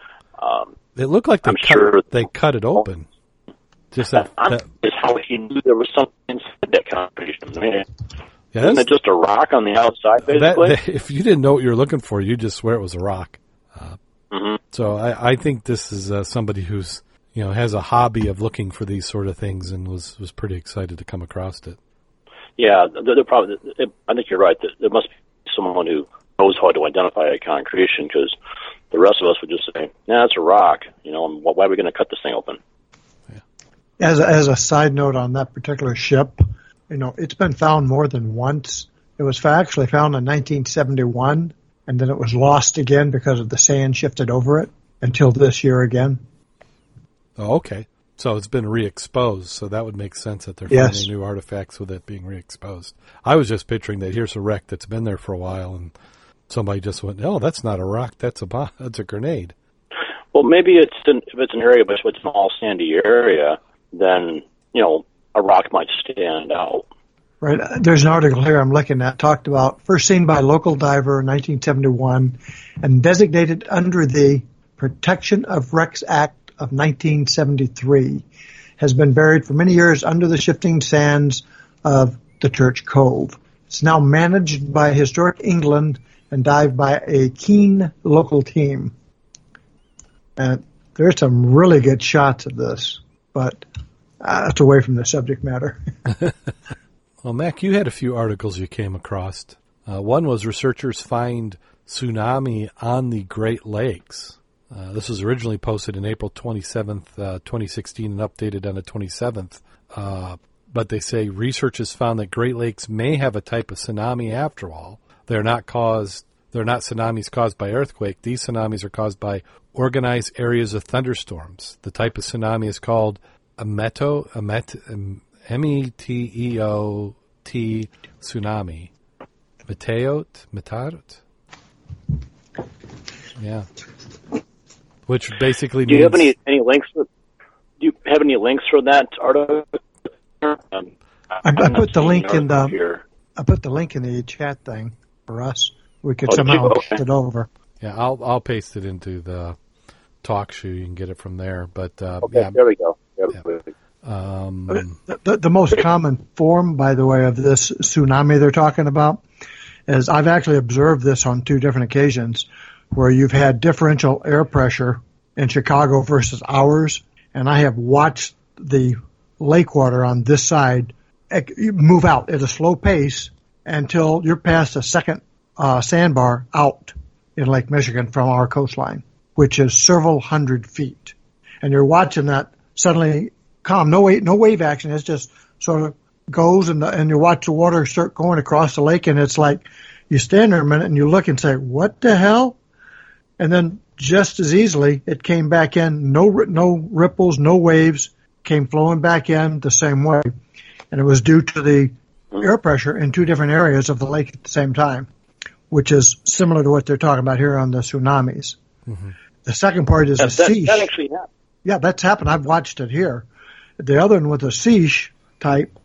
um, It looked like they I'm cut sure- they cut it open. Just that, that is how he knew there was something inside that concrete. I mean, yeah, isn't it just a rock on the outside, basically? that- [LAUGHS] if you didn't know what you were looking for, you just swear it was a rock. hmm So I, I think this is uh, somebody who's you know has a hobby of looking for these sort of things and was was pretty excited to come across it. Yeah, they're, they're probably. I think you're right. That there must be someone who knows how to identify a concretion because the rest of us would just say, "Nah, it's a rock." You know, and wh- why are we going to cut this thing open? As a, as a side note on that particular ship, you know, it's been found more than once. It was actually found in 1971, and then it was lost again because of the sand shifted over it until this year again. Oh, okay. So it's been re-exposed, so that would make sense that they're Yes. finding new artifacts with it being re-exposed. I was just picturing that here's a wreck that's been there for a while, and somebody just went, "Oh, that's not a rock, that's a bomb, [LAUGHS] that's a grenade." Well, maybe it's an, if it's an area, but it's a small sandy area, then you know a rock might stand out. Right. uh, There's an article here I'm looking at talked about first seen by a local diver in 1971 and designated under the Protection of Wrecks Act of 1973 has been buried for many years under the shifting sands of the Church Cove. It's now managed by Historic England and dived by a keen local team. And there's some really good shots of this, but uh, that's away from the subject matter. [LAUGHS] Well, Mac, you had a few articles you came across. Uh, one was researchers find tsunami on the Great Lakes. Uh, this was originally posted in April 27th, uh, 2016, and updated on the 27th. Uh, but they say research has found that Great Lakes may have a type of tsunami after all. They're not caused. They're not tsunamis caused by earthquake. These tsunamis are caused by organized areas of thunderstorms. The type of tsunami is called a meto, a met, um, M-E-T-E-O-T tsunami. Meteot? Metarot? Yeah. Which basically Do you have any any links? For, do you have any links for that article? Um, I- I'm I not put the link in the- Here. I put the link in the chat thing for us. We could Oh, somehow Okay. shift it over. yeah, I'll I'll paste it into the talk show. You can get it from there. But uh, Okay, yeah, there we go. There Yeah. we go. um, The, the, the most common form, by the way, of this tsunami they're talking about is I've actually observed this on two different occasions where you've had differential air pressure in Chicago versus ours, and I have watched the lake water on this side move out at a slow pace until you're past the second uh, sandbar out in Lake Michigan from our coastline, which is several hundred feet. And you're watching that suddenly calm, no wave, no wave action. It's just sort of goes and the, and you watch the water start going across the lake, and it's like you stand there a minute and you look and say, "What the hell?" And then just as easily, it came back in. No no ripples, no waves, came flowing back in the same way, and it was due to the air pressure in two different areas of the lake at the same time. which is similar to what they're talking about here on the tsunamis. Mm-hmm. The second part is That, a that, seiche. that actually happened. Yeah, that's happened. I've watched it here. The other one with a seiche type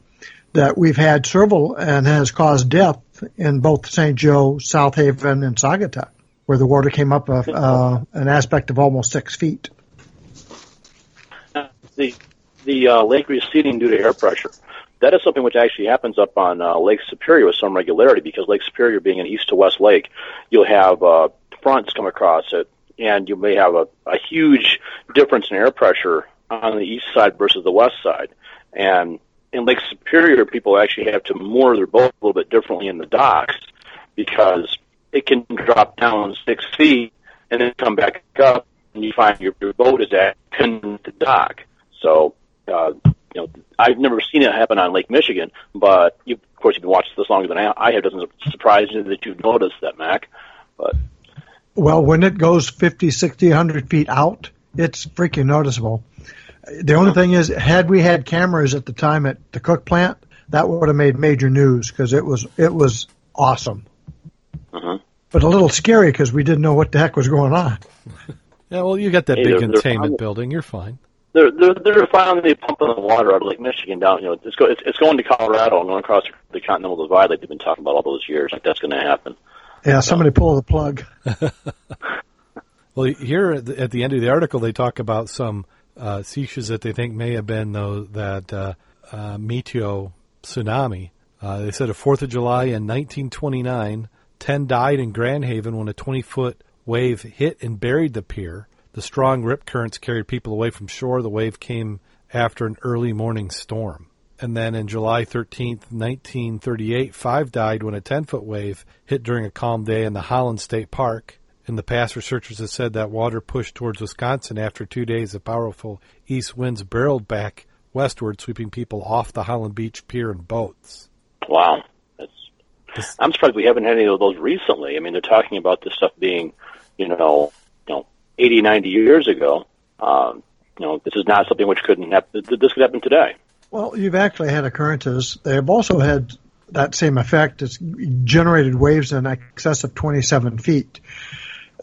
that we've had several and has caused death in both St. Joe, South Haven, and Saugatuck, where the water came up a, uh, an aspect of almost six feet. the the uh, lake receding due to air pressure. That is something which actually happens up on uh, Lake Superior with some regularity because Lake Superior being an east to west lake, you'll have uh, fronts come across it, and you may have a, a huge difference in air pressure on the east side versus the west side. And in Lake Superior, people actually have to moor their boat a little bit differently in the docks because it can drop down six feet and then come back up, and you find your, your boat is at pinned to dock. So, uh, you know, I've never seen it happen on Lake Michigan, but you, of course, you've been watching this longer than I I have. It doesn't surprise you that you've noticed that, Mac. But Well, when it goes 50, 60, 100 feet out, it's freaking noticeable. The only thing is, had we had cameras at the time at the Cook plant, that would have made major news because it was it was awesome, uh but a little scary because we didn't know what the heck was going on. Yeah, well, you got that Hey, big they're- they're containment building. You're fine. they're they're they're finally pumping the water out of Lake Michigan down. You know, it's go, it's, it's going to Colorado and going across the Continental Divide like they've been talking about all those years. Like that's going to happen. Yeah, somebody pull the plug. [LAUGHS] Well, here at the, at the end of the article, they talk about some uh, seiches that they think may have been though that uh, uh, Meteo tsunami. Uh, they said a Fourth of July in 1929, ten died in Grand Haven when a 20-foot wave hit and buried the pier. The strong rip currents carried people away from shore. The wave came after an early morning storm. And then in July 13th, 1938, five died when a 10 foot wave hit during a calm day in the Holland State Park. In the past, researchers have said that water pushed towards Wisconsin after two days of powerful east winds barreled back westward, sweeping people off the Holland Beach pier in boats. Wow, that's. I'm surprised we haven't had any of those recently. I mean, they're talking about this stuff being, you know, you know, 80, 90 years ago. Um, you know, this is not something which couldn't happen. This could happen today. Well, you've actually had occurrences. They have also had that same effect. It's generated waves in excess of 27 feet.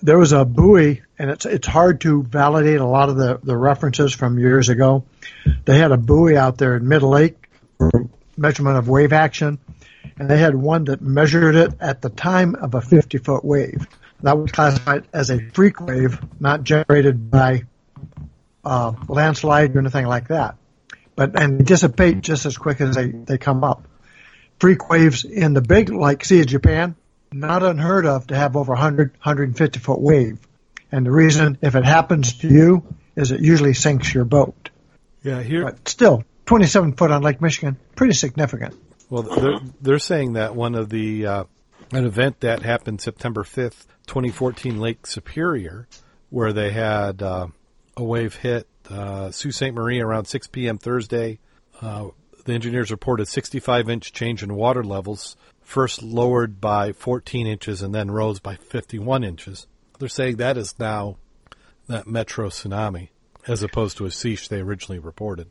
There was a buoy, and it's it's hard to validate a lot of the, the references from years ago. They had a buoy out there in Mid Lake for measurement of wave action, and they had one that measured it at the time of a 50 foot wave. That was classified as a freak wave, not generated by uh, landslide or anything like that but and dissipate just as quick as they, they come up. Freak waves in the big like Sea of Japan, not unheard of to have over 100, 150 foot wave. And the reason, if it happens to you, is it usually sinks your boat. Yeah, here. But still, 27 foot on Lake Michigan, pretty significant. Well, they're, they're saying that one of the uh, an event that happened September fifth, twenty fourteen, Lake Superior, where they had uh, a wave hit uh, Sault Ste. Marie around six p.m. Thursday. Uh, the engineers reported sixty-five inch change in water levels, first lowered by fourteen inches and then rose by fifty-one inches. They're saying that is now that metro tsunami, as opposed to a seiche they originally reported.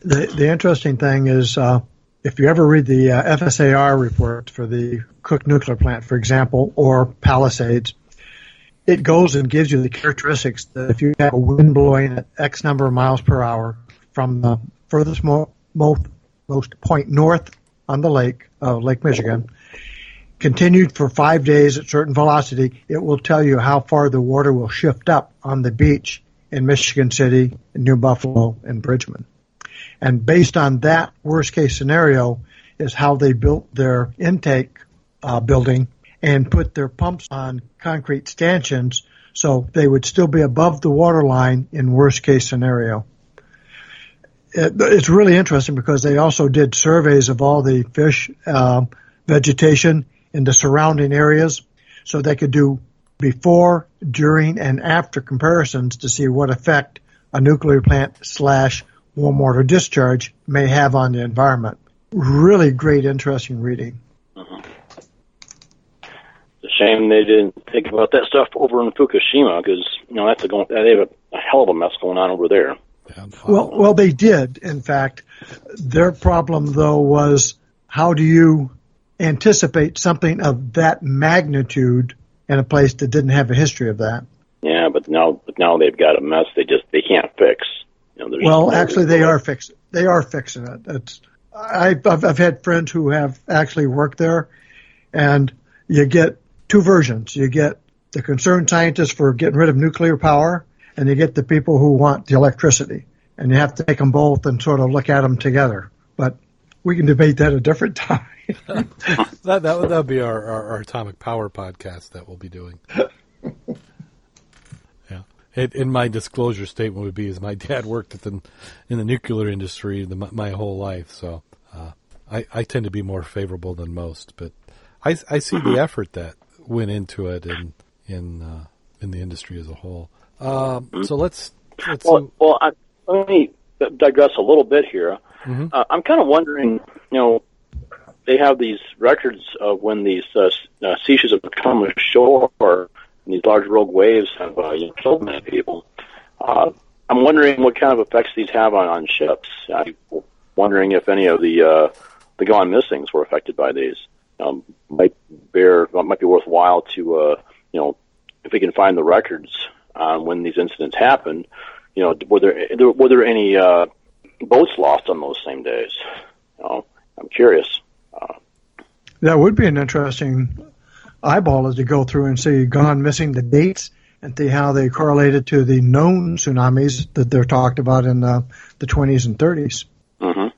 The, the interesting thing is, uh, if you ever read the uh, FSAR report for the Cook nuclear plant, for example, or Palisades, it goes and gives you the characteristics that if you have a wind blowing at X number of miles per hour from the furthest mo- most, most point north on the lake, uh, Lake Michigan, continued for five days at certain velocity, it will tell you how far the water will shift up on the beach in Michigan City, in New Buffalo, and Bridgman. And based on that worst case scenario is how they built their intake uh, building and put their pumps on concrete stanchions so they would still be above the water line in worst case scenario. It, it's really interesting because they also did surveys of all the fish uh, vegetation in the surrounding areas so they could do before, during, and after comparisons to see what effect a nuclear plant slash warm water discharge may have on the environment. Really great, interesting reading. A shame they didn't think about that stuff over in Fukushima because you know that's a going. They have a, a hell of a mess going on over there. Well, well, they did. In fact, their problem though was how do you anticipate something of that magnitude in a place that didn't have a history of that. Yeah, but now but now they've got a mess. They just they can't fix. You know, Well, no- actually, they are fixing. They are fixing it. It's I've I've I've had friends who have actually worked there, and you get two versions. You get the concerned scientists for getting rid of nuclear power, and you get the people who want the electricity. And you have to take them both and sort of look at them together. But we can debate that a different [LAUGHS] time. [LAUGHS] That that would that'd be our, our, our atomic power podcast that we'll be doing. [LAUGHS] yeah. And, and my disclosure statement would be: is my dad worked at the in the nuclear industry the, my whole life, so uh, I I tend to be more favorable than most. But I I see the [CLEARS THROAT] effort that went into it in in uh, in the industry as a whole. Um, so let's let's Well, well I, let me digress a little bit here. Mhm. Uh, I'm kind of wondering, you know, they have these records of when these uh, uh, sea have come ashore and these large rogue waves have uh, you know, killed many people. Uh, I'm wondering what kind of effects these have on, on ships. I'm wondering if any of the uh, the gone missings were affected by these. Um, might bear might be worthwhile to uh, you know if we can find the records on when these incidents happened. You know, were there, were there any uh, boats lost on those same days? You know, I'm curious. That would be an interesting eyeball as to go through and see gone missing the dates and see how they correlated to the known tsunamis that they're talked about in uh, the 20s and 30s. hmm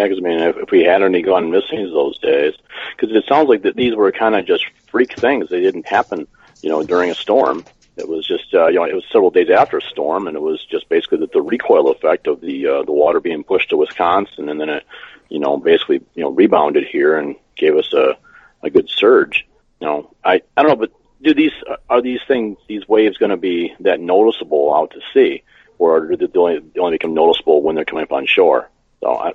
Yeah, because I mean, if, if we had any gone missing those days, because it sounds like that these were kind of just freak things. They didn't happen, you know, during a storm. It was just, uh, you know, it was several days after a storm, and it was just basically the, the recoil effect of the uh, the water being pushed to Wisconsin, and then it, you know, basically, you know, rebounded here and gave us a a good surge. You know, I I don't know, but do these are these things these waves going to be that noticeable out to sea, or do they only they only become noticeable when they're coming up on shore? So I,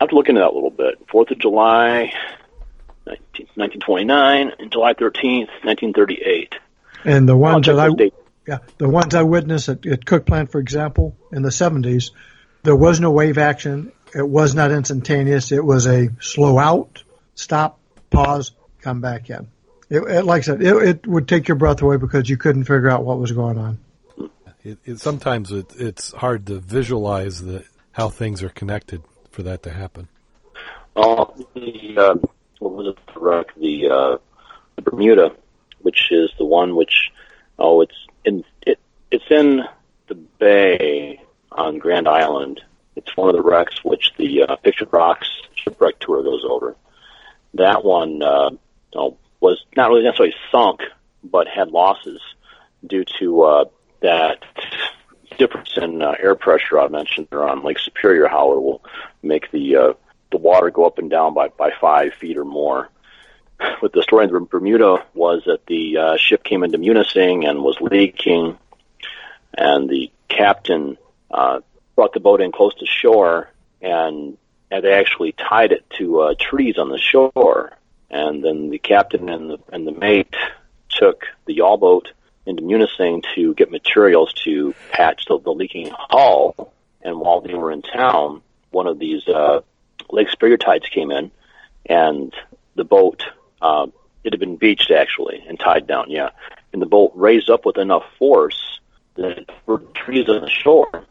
I have to look into that a little bit. Fourth of July, 19, 1929, and July 13th, 1938. And the I'll ones that I those yeah, the ones I witnessed at, at Cook Plant, for example, in the 70s, there was no wave action. It was not instantaneous. It was a slow out, stop, pause, come back in. It, it like I said, it, it would take your breath away because you couldn't figure out what was going on. it, it, sometimes it, it's hard to visualize the how things are connected for that to happen. Well, the uh, what was it? The? The uh, Bermuda, which is the one which oh, it's in it it's in the bay on Grand Island. It's one of the wrecks which the uh, Pictured Rocks shipwreck tour goes over. That one uh, was not really necessarily sunk, but had losses due to uh, that difference in uh, air pressure I mentioned on Lake Superior. How it will make the uh, the water go up and down by by five feet or more. What the story in Bermuda was that the uh, ship came into Munising and was leaking, and the captain uh, brought the boat in close to shore and and they actually tied it to uh, trees on the shore. And then the captain and the and the mate took the yawl boat into Munising to get materials to patch the, the leaking hull. And while they were in town, one of these uh, Lake Superior tides came in, and the boat uh, it had been beached actually and tied down. Yeah, and the boat raised up with enough force that trees on the shore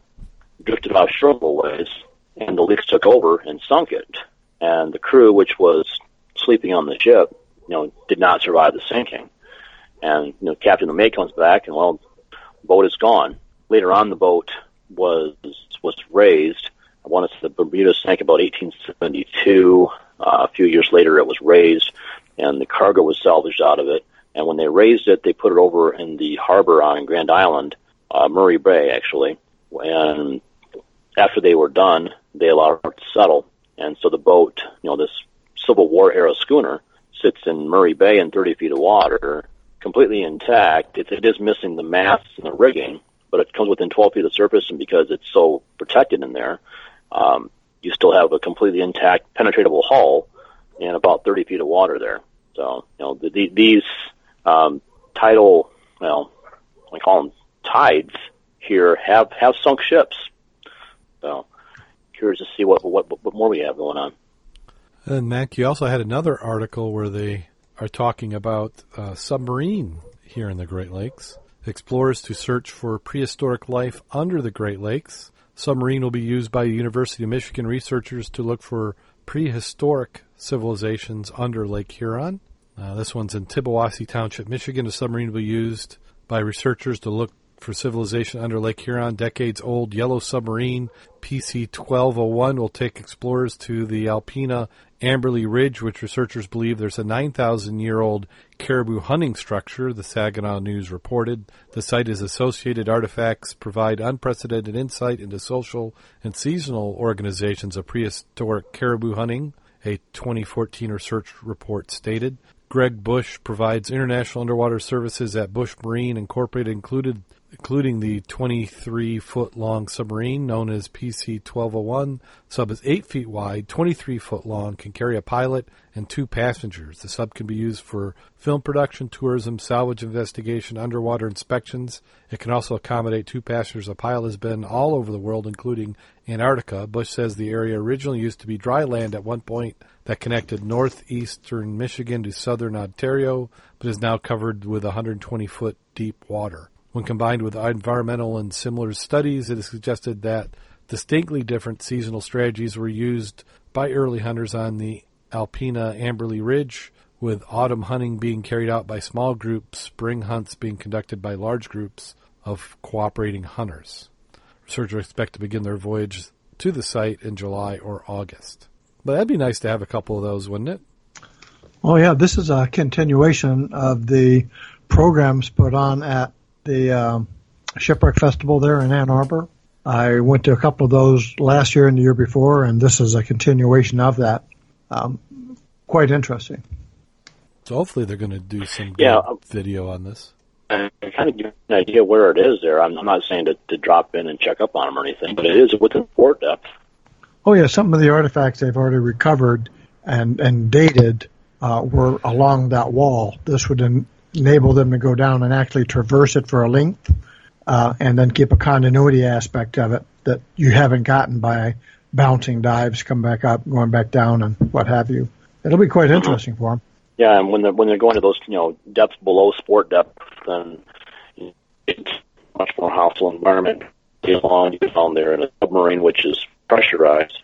drifted offshore a little ways, and the leaks took over and sunk it. And the crew, which was sleeping on the ship, you know, did not survive the sinking. And you know, Captain LeMay comes back, and well, boat is gone. Later on, the boat was was raised. I want to say the Bermuda sank about 1872. Uh, a few years later, it was raised, and the cargo was salvaged out of it. And when they raised it, they put it over in the harbor on Grand Island, uh, Murray Bay, actually. And after they were done, they allowed it to settle. And so the boat, you know, this Civil War era schooner, sits in Murray Bay in 30 feet of water, completely intact. It, it is missing the masts and the rigging, but it comes within 12 feet of the surface, and because it's so protected in there, um, you still have a completely intact, penetratable hull and about 30 feet of water there. So, you know, the, the, these um, tidal, well, I call them tides here, have have sunk ships. So, curious to see what what what more we have going on. And Mac, you also had another article where they are talking about uh, submarine here in the Great Lakes. Explorers to search for prehistoric life under the Great Lakes. Submarine will be used by University of Michigan researchers to look for prehistoric civilizations under Lake Huron. Uh, this one's in Tittabawassee Township, Michigan. A submarine will be used by researchers to look for civilization under Lake Huron. Decades old yellow submarine PC 1201 will take explorers to the Alpena Amberley Ridge, which researchers believe there's a 9,000 year old caribou hunting structure, the Saginaw News reported. The site's associated artifacts provide unprecedented insight into social and seasonal organizations of prehistoric caribou hunting, a 2014 research report stated. Greg Bush provides international underwater services at Bush Marine Incorporated, included including the 23 foot long submarine known as PC 1201. Sub is 8 feet wide, 23 foot long, can carry a pilot and two passengers. The sub can be used for film production, tourism, salvage investigation, underwater inspections. It can also accommodate two passengers. A pilot has been all over the world, including Antarctica. Bush says the area originally used to be dry land at one point that connected northeastern Michigan to southern Ontario, but is now covered with 120 foot deep water. When combined with environmental and similar studies, it is suggested that distinctly different seasonal strategies were used by early hunters on the Alpena Amberley Ridge, with autumn hunting being carried out by small groups, spring hunts being conducted by large groups of cooperating hunters. Researchers expect to begin their voyage to the site in July or August. But that'd be nice to have a couple of those, wouldn't it? Oh yeah, this is a continuation of the programs put on at the um, Shipwreck Festival there in Ann Arbor. I went to a couple of those last year and the year before, and this is a continuation of that. Um, quite interesting. So hopefully they're going to do some Yeah, um, video on this. and kind of give an idea where it is there. I'm, I'm not saying to, to drop in and check up on them or anything, but it is within port depth. Oh yeah, some of the artifacts they've already recovered and and dated uh, were along that wall. This would en- enable them to go down and actually traverse it for a length, uh, and then keep a continuity aspect of it that you haven't gotten by bouncing dives, come back up, going back down, and what have you. It'll be quite interesting for them. Yeah, and when they're when they're going to those you know depths below sport depth, then it's much more hostile environment. Get along, you get down there in a submarine which is pressurized.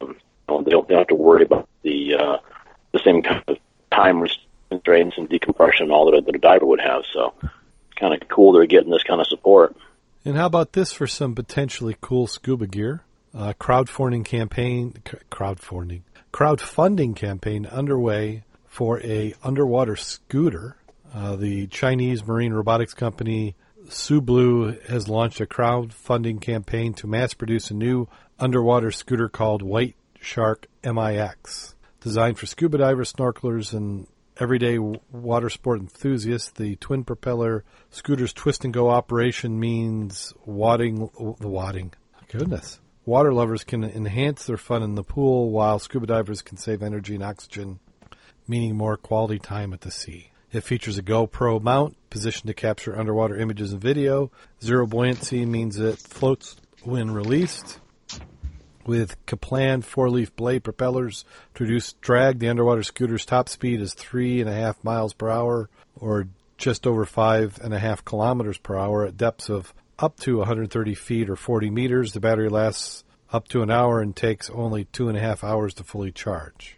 Um, you know, they don't they don't have to worry about the uh, the same kind of time restraints and decompression and all that, a- diver would have. So, kind of cool they're getting this kind of support. And how about this for some potentially cool scuba gear? Uh, crowdfunding campaign, crowdfunding, crowdfunding campaign underway for a underwater scooter. Uh, the Chinese marine robotics company Sublue has launched a crowdfunding campaign to mass produce a new underwater scooter called White Shark MIX. Designed for scuba divers, snorkelers, and everyday water sport enthusiasts, the twin propeller scooter's twist and go operation means wadding, the wadding. Goodness. Water lovers can enhance their fun in the pool while scuba divers can save energy and oxygen, meaning more quality time at the sea. It features a GoPro mount positioned to capture underwater images and video. Zero buoyancy means it floats when released with Kaplan four-leaf blade propellers to reduce drag. The underwater scooter's top speed is three and a half miles per hour, or just over five and a half kilometers per hour at depths of up to 130 feet or 40 meters. The battery lasts up to an hour and takes only two and a half hours to fully charge.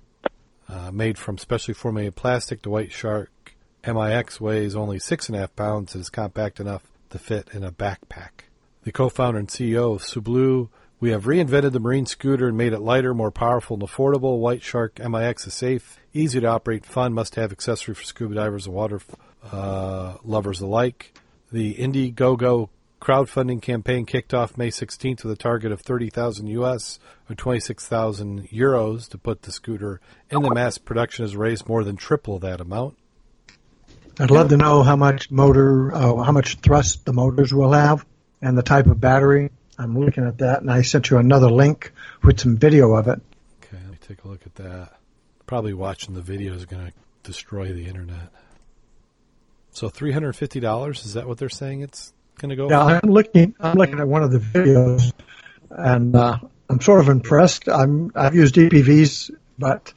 Uh, made from specially formulated plastic, the White Shark MIX weighs only six and a half pounds and is compact enough to fit in a backpack. The co-founder and CEO of Sublue, we have reinvented the marine scooter and made it lighter, more powerful, and affordable. White Shark MIX is safe, easy to operate, fun, must-have accessory for scuba divers and water uh, lovers alike. The Indiegogo crowdfunding campaign kicked off May 16th with a target of 30,000 US or 26,000 euros to put the scooter in the mass production has raised more than triple that amount. I'd love to know how much motor, uh, how much thrust the motors will have, and the type of battery. I'm looking at that, and I sent you another link with some video of it. Okay, let me take a look at that. Probably watching the video is going to destroy the internet. So three hundred fifty dollars is that what they're saying? It's going to go. Now I'm looking, I'm looking at one of the videos, and uh, I'm sort of impressed. I'm I've used DPVs, but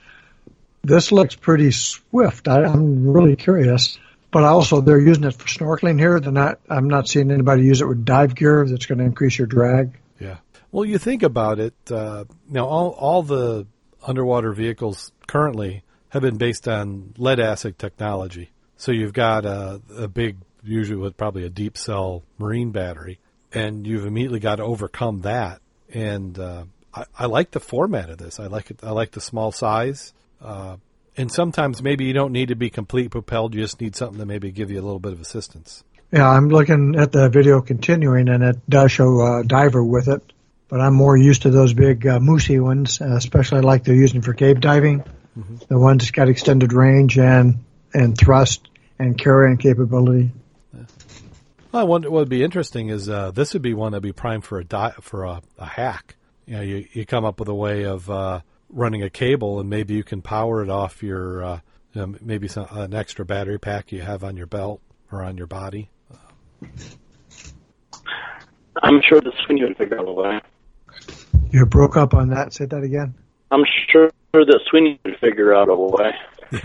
This looks pretty swift. I, I'm really curious. But also, they're using it for snorkeling here. They're not. I'm not seeing anybody use it with dive gear that's going to increase your drag. Yeah. Well, you think about it. Uh, now, all all the underwater vehicles currently have been based on lead acid technology. So you've got a, a big, usually with probably a deep cell marine battery, and you've immediately got to overcome that. And uh, I, I like the format of this. I like it. I like the small size. Uh, and sometimes maybe you don't need to be complete propelled. You just need something to maybe give you a little bit of assistance. Yeah, I'm looking at the video continuing, and it does show a diver with it. But I'm more used to those big uh, moosey ones, uh, especially like they're using for cave diving. The ones that's got extended range and and thrust and carrying capability. Well, I wonder what would be interesting is uh, this would be one that'd be primed for a di- for a, a hack. You know, you, you come up with a way of uh, running a cable, and maybe you can power it off your uh, you know, maybe some, an extra battery pack you have on your belt or on your body. I'm sure the Sweeney would figure out a way. You broke up on that. Say that again. I'm sure that Sweeney would figure out a way.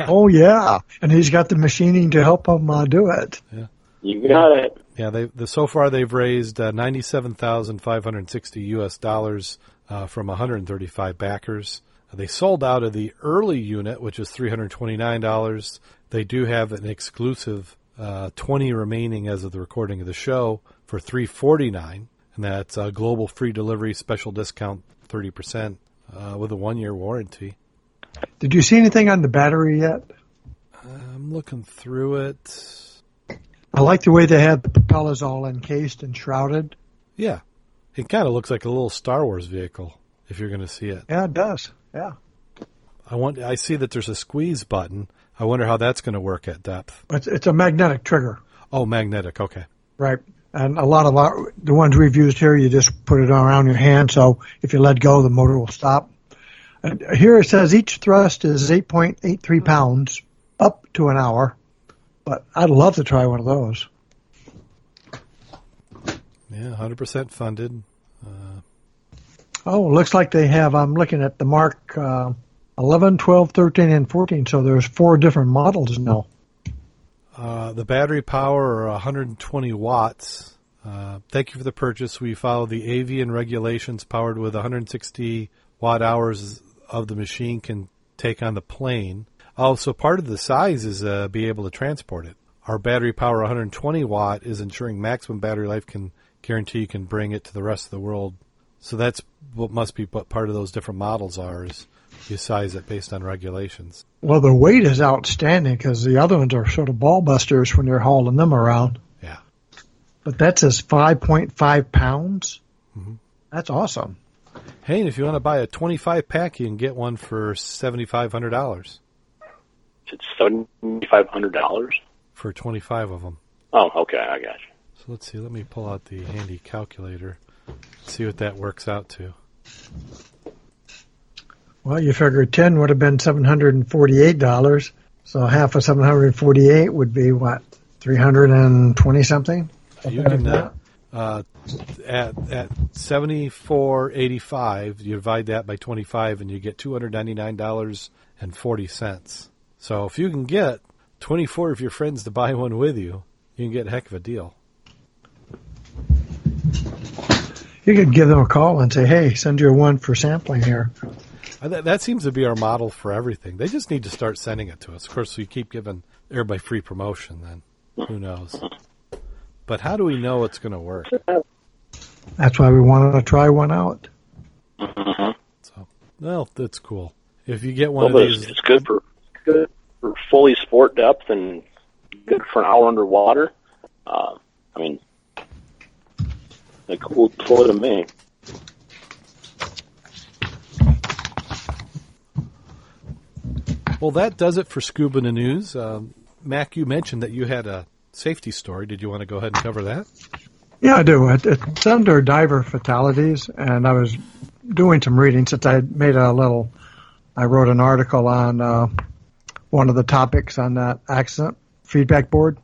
Oh yeah, and he's got the machining to help him uh, do it. Yeah. You got it. Yeah, they the, so far they've raised uh, ninety seven thousand five hundred sixty U.S. dollars uh, from one hundred thirty five backers. They sold out of the early unit, which is three hundred twenty nine dollars. They do have an exclusive uh, twenty remaining as of the recording of the show for three forty nine, and that's uh, global free delivery special discount thirty percent uh, with a one year warranty. Did you see anything on the battery yet? I'm looking through it. I like the way they had the propellers all encased and shrouded. Yeah, it kind of looks like a little Star Wars vehicle if you're going to see it. Yeah, it does. Yeah, I want. I see that there's a squeeze button. I wonder how that's going to work at depth. it's, it's a magnetic trigger, Oh, magnetic. Okay. right? And a lot of our, the ones we've used here, you just put it around your hand, so if you let go, the motor will stop. And here it says each thrust is 8.83 pounds, up to an hour. But I'd love to try one of those. Yeah, 100% funded. Oh, looks like they have. I'm looking at the Mark uh, 11, 12, 13, and 14. So there's four different models now. Uh, the battery power are 120 watts. Uh, thank you for the purchase. We follow the avian regulations. Powered with 160 watt hours of the machine can take on the plane. Also, part of the size is uh, be able to transport it. Our battery power 120 watt is ensuring maximum battery life can guarantee you can bring it to the rest of the world. So that's what must be what part of those different models are is you size it based on regulations. Well, the weight is outstanding because the other ones are sort of ball busters when you're hauling them around. Yeah. But that says 5.5 pounds. Mm-hmm. That's awesome. Hey, and if you want to buy a 25 pack, you can get one for $7,500 It's seventy five hundred dollars. for 25 of them. Oh, okay, I got you. So let's see. Let me pull out the handy calculator. See what that works out to. Well, you figure 10 would have been $748. So half of 748 would be what? 320 something? You can uh, uh, at at 74.85, you divide that by 25, and you get 299 dollars and 40 cents. So if you can get 24 of your friends to buy one with you, you can get a heck of a deal. You could give them a call and say, hey, send you one for sampling here. Uh, That, that seems to be our model for everything. They just need to start sending it to us. Of course, we keep giving everybody free promotion. Then who knows? But how do we know it's going to work? That's why we wanted to try one out. So, well, that's cool. If you get one but of it's, these, it's good for good for fully sport depth and good for an hour underwater. Uh, I mean, a cool toy to me. well, that does it for Scuba the News. Um, Mac, you mentioned that you had a safety story. Did you want to go ahead and cover that? Yeah, I do. It, it's under diver fatalities, and I was doing some reading since I made a little. I wrote an article on uh, one of the topics on that accident feedback board.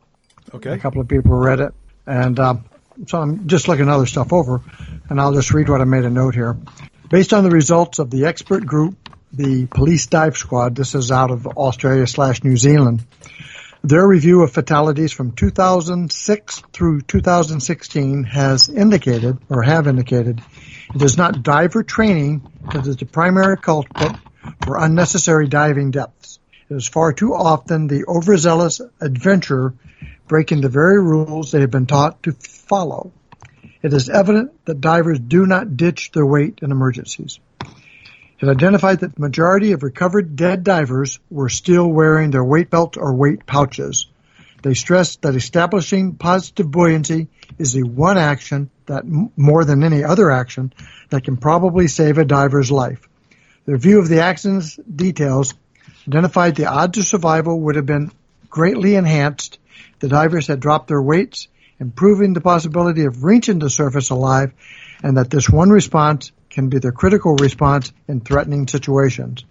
Okay. A couple of people read it, and um, so I'm just looking other stuff over, and I'll just read what I made a note here. Based on the results of the expert group the police dive squad, this is out of Australia slash New Zealand, their review of fatalities from 2006 through 2016 has indicated, or have indicated, it is not diver training that is the primary culprit for unnecessary diving depths. It is far too often the overzealous adventurer breaking the very rules they have been taught to follow. It is evident that divers do not ditch their weight in emergencies. It identified that the majority of recovered dead divers were still wearing their weight belt or weight pouches. They stressed that establishing positive buoyancy is the one action that, more than any other action, that can probably save a diver's life. Their view of the accident's details identified the odds of survival would have been greatly enhanced the divers had dropped their weights, improving the possibility of reaching the surface alive, and that this one response can be the critical response in threatening situations.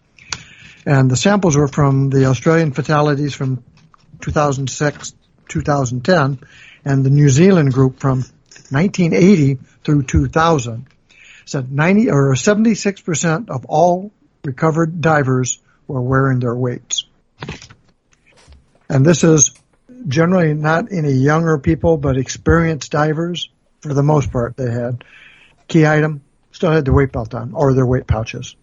And the samples were from the Australian fatalities from 2006, 2010, and the New Zealand group from 1980 through 2000. Said 90 or 76% of all recovered divers were wearing their weights. And this is generally not any younger people, but experienced divers. For the most part, they had key item still had their weight belt on or their weight pouches.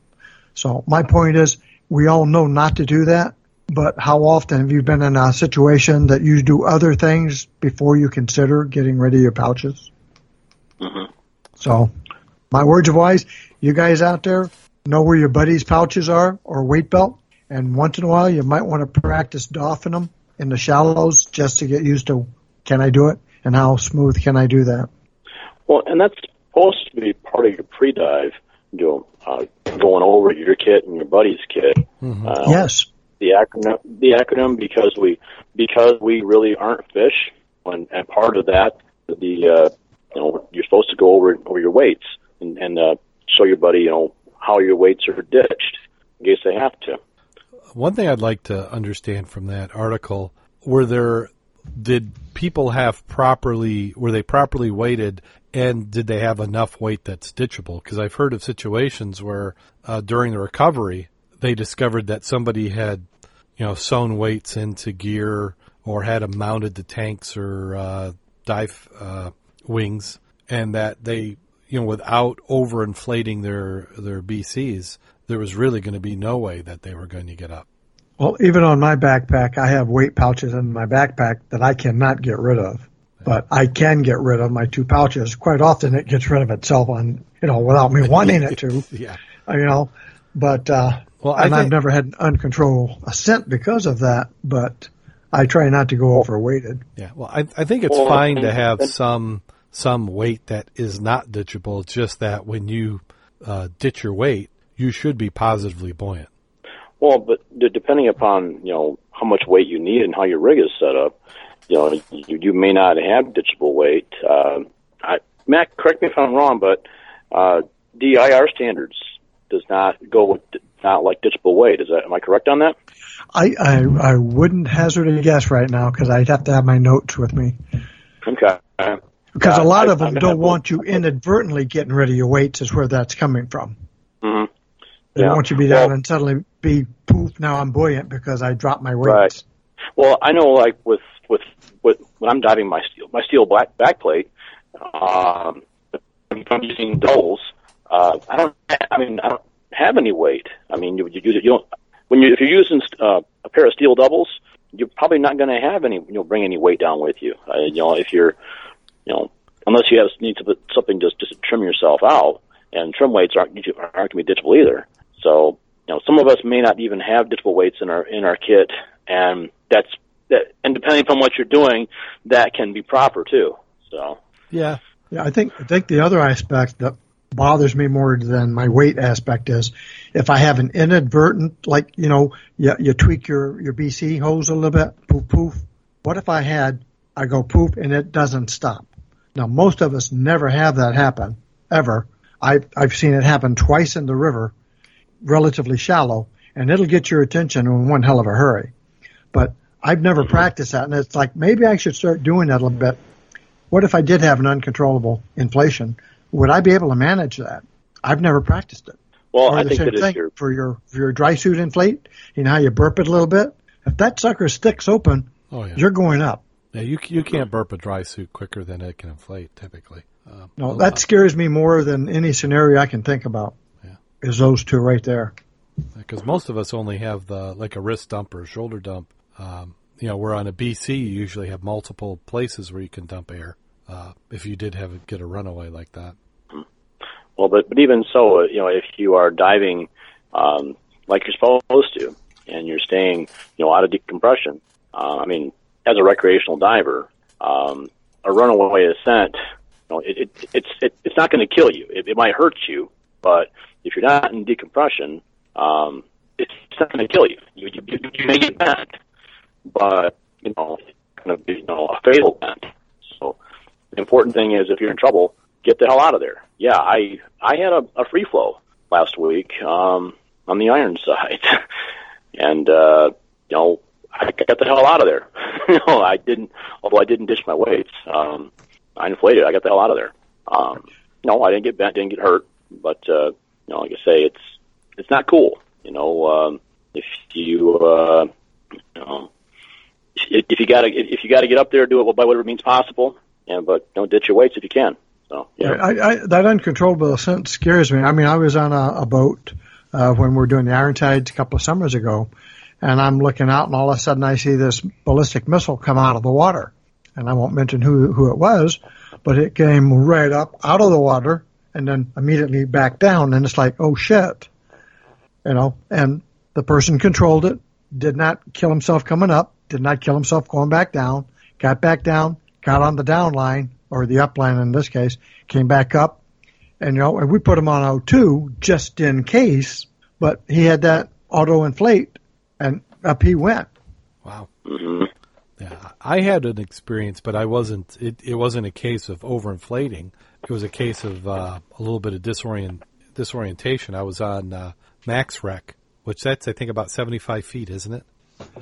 So my point is, we all know not to do that. But how often have you been in a situation that you do other things before you consider getting rid of your pouches? Mhm. So, my words of wise, you guys out there know where your buddies' pouches are or weight belt, and once in a while you might want to practice doffing them in the shallows just to get used to can I do it and how smooth can I do that. Well, and that's supposed to be part of your pre-dive, you know, uh, going over your kit and your buddy's kit. Uh, Yes. the acronym the acronym because we because we really aren't fish and, and part of that the uh, you know you're supposed to go over over your weights and, and uh, show your buddy you know how your weights are ditched in case they have to. One thing I'd like to understand from that article were there did people have properly were they properly weighted and did they have enough weight that's ditchable? Because I've heard of situations where uh, during the recovery they discovered that somebody had you know sewn weights into gear or had them mounted to tanks or uh, dive uh, wings and that they you know without overinflating their their BCs there was really going to be no way that they were going to get up. Well, even on my backpack, I have weight pouches in my backpack that I cannot get rid of. But I can get rid of my two pouches. Quite often it gets rid of itself on, you know, without me wanting it to, [LAUGHS] Yeah. you know. But, uh, Well, I and I've never had an uncontrolled ascent because of that, but I try not to go overweighted. Yeah, well, I, I think it's fine to have some some weight that is not ditchable. It's just that when you uh, ditch your weight, you should be positively buoyant. Well, but depending upon you know how much weight you need and how your rig is set up, you know you, you may not have ditchable weight. Um, I, Mack, correct me if I'm wrong, but uh, DIR standards does not go with not like ditchable weight. Is that am I correct on that? I, I, I wouldn't hazard a guess right now because I'd have to have my notes with me. Okay. Because Yeah, a lot I- of them I'm don't want you inadvertently getting rid of your weights is where that's coming from. They Yeah. want you to be down Well- and suddenly be poof. Now I'm buoyant because I dropped my weights. Right. Well, I know, like with with with when I'm diving my steel my steel black backplate, um, if I'm using doubles, uh, I don't. I mean, I don't have any weight. I mean, you you, you don't when you if you're using uh, a pair of steel doubles, you're probably not going to have any. You know, bring any weight down with you. Uh, you know, if you're, you know, unless you have need to put something just just to trim yourself out, and trim weights aren't aren't going to be ditchable either. So, you know, some of us may not even have ditchable weights in our in our kit, and that's that. And depending upon what you're doing, that can be proper too. So, Yeah, Yeah, I think I think the other aspect that bothers me more than my weight aspect is if I have an inadvertent, like you know, you, you tweak your your BC hose a little bit, poof poof. What if I had I go poof and it doesn't stop? Now most of us never have that happen ever. I've I've seen it happen twice in the river, relatively shallow, and it'll get your attention in one hell of a hurry. But I've never practiced that, and it's like maybe I should start doing that a little bit what if I did have an uncontrollable inflation? Would I be able to manage that? I've never practiced it. Well, or I the think same that if thing you're for your for your dry suit inflate. You know how you burp it a little bit. If that sucker sticks open, Oh yeah. you're going up. yeah, you you can't burp a dry suit quicker than it can inflate typically. Um, No, well, that scares me more than any scenario I can think about. Yeah. Is those two right there? because most of us only have the like a wrist dump or a shoulder dump. Um, you know, we're on a BC. You usually have multiple places where you can dump air. Uh, if you did have get a runaway like that, Well, but but even so, uh, you know, if you are diving um, like you're supposed to, and you're staying, you know, out of decompression, uh, I mean, as a recreational diver, um, a runaway ascent, you know, it, it, it's it, it's not going to kill you. It, it might hurt you, but if you're not in decompression, um, it's not going to kill you. You, you. you may get bent, but you know, it's be you know a fatal bent. So the important thing is if you're in trouble, get the hell out of there. Yeah, I I had a, a free flow last week um, on the iron [LAUGHS] side, and uh, you know I got the hell out of there. [LAUGHS] you know, I didn't, although I didn't dish my weights. Um, I inflated. I got the hell out of there. Um, no, I didn't get bent, didn't get hurt, but uh, you know, like I say, it's it's not cool. You know, um, if you uh, you know if you gotta if you gotta get up there, do it by whatever means possible. And but don't ditch your weights if you can. So yeah. I, I, that uncontrollable ascent scares me. I mean, I was on a, a boat uh, when we were doing the Ironsides a couple of summers ago, and I'm looking out, and all of a sudden I see this ballistic missile come out of the water, and I won't mention who who it was, but it came right up out of the water and then immediately back down, and it's like, oh shit, you know. And the person controlled it, did not kill himself coming up, did not kill himself going back down, got back down, got on the down line or the up line in this case, came back up, and you know, and we put him on O2 just in case, but he had that auto inflate, and up he went. wow. hmm Yeah, I had an experience, but I wasn't. It, it wasn't a case of overinflating. It was a case of uh, a little bit of disorient disorientation. I was on uh, Max Rec, which that's I think about seventy five feet, isn't it?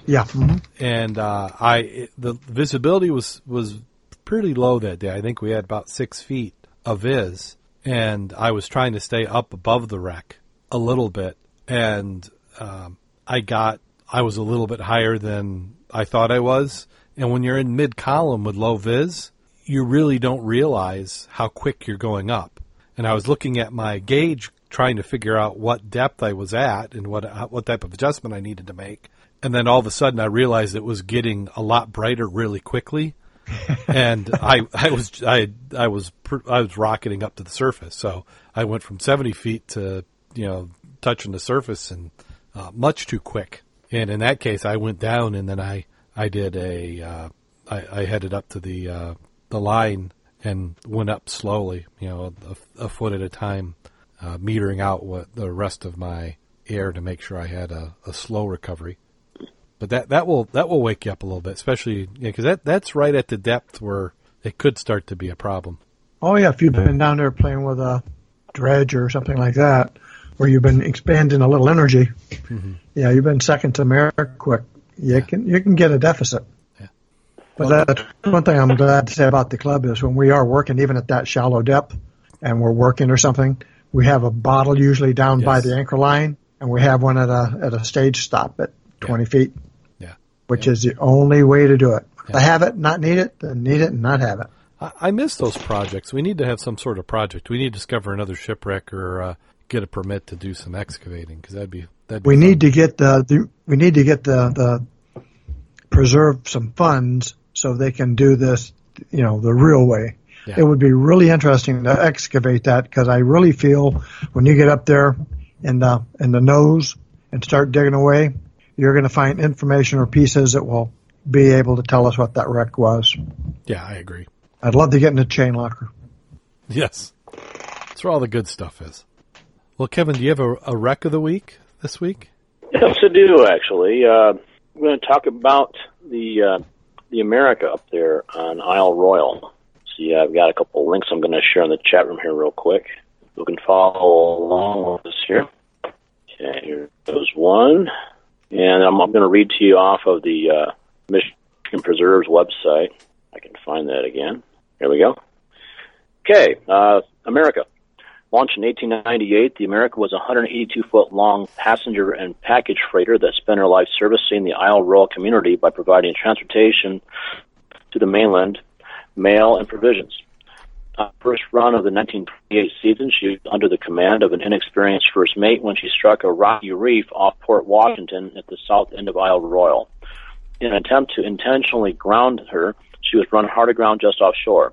Yeah. hmm And uh, I it, the visibility was was pretty low that day. I think we had about six feet of vis, and I was trying to stay up above the wreck a little bit, and um, I got I was a little bit higher than I thought I was. And when you're in mid column with low vis, you really don't realize how quick you're going up. And I was looking at my gauge, trying to figure out what depth I was at and what what type of adjustment I needed to make. And then all of a sudden, I realized it was getting a lot brighter really quickly, [LAUGHS] and I I was I I was I was rocketing up to the surface. So I went from 70 feet to you know touching the surface and uh, much too quick. And in that case, I went down, and then I I did a uh, I, I headed up to the uh, the line and went up slowly, you know, a, a foot at a time, uh, metering out what the rest of my air to make sure I had a, a slow recovery. But that that will that will wake you up a little bit, especially because that that's right at the depth where it could start to be a problem. Oh yeah, if you've been down there playing with a dredge or something like that, where you've been expanding a little energy, yeah, you've been second to air quick. You can you can get a deficit. Yeah. But Well- that's one thing I'm glad to say about the club is when we are working, even at that shallow depth, and we're working or something, we have a bottle usually down by the anchor line, and we have one at a at a stage stop at 20 feet, Yeah. which Yeah. is the only way to do it. Yeah. To have it, not need it, then need it and not have it. I, I miss those projects. We need to have some sort of project. We need to discover another shipwreck or uh, get a permit to do some excavating because that'd be that'd be we fun. need to get the, the we need to get the the preserve some funds so they can do this you know the real way Yeah. it would be really interesting to excavate that because i really feel when you get up there in the in the nose and start digging away you're going to find information or pieces that will be able to tell us what that wreck was Yeah, I agree. i'd love to get in a chain locker Yes, that's where all the good stuff is. Well, Kevin, do you have a, a wreck of the week this week? Yes, I do actually. Uh, I'm going to talk about the uh, the America up there on Isle Royale. See, I've got a couple links I'm going to share in the chat room here real quick. You can follow along with us here. Okay, here goes one, and I'm, I'm going to read to you off of the uh, Michigan Preserves website. I can find that again. Here we go. Okay, uh, America. Launched in 1898, the America was a 182 foot long passenger and package freighter that spent her life servicing the Isle Royale community by providing transportation to the mainland, mail, and provisions. Uh, first run of the 1928 season, she was under the command of an inexperienced first mate when she struck a rocky reef off Port Washington at the south end of Isle Royale. In an attempt to intentionally ground her, she was run hard aground just offshore.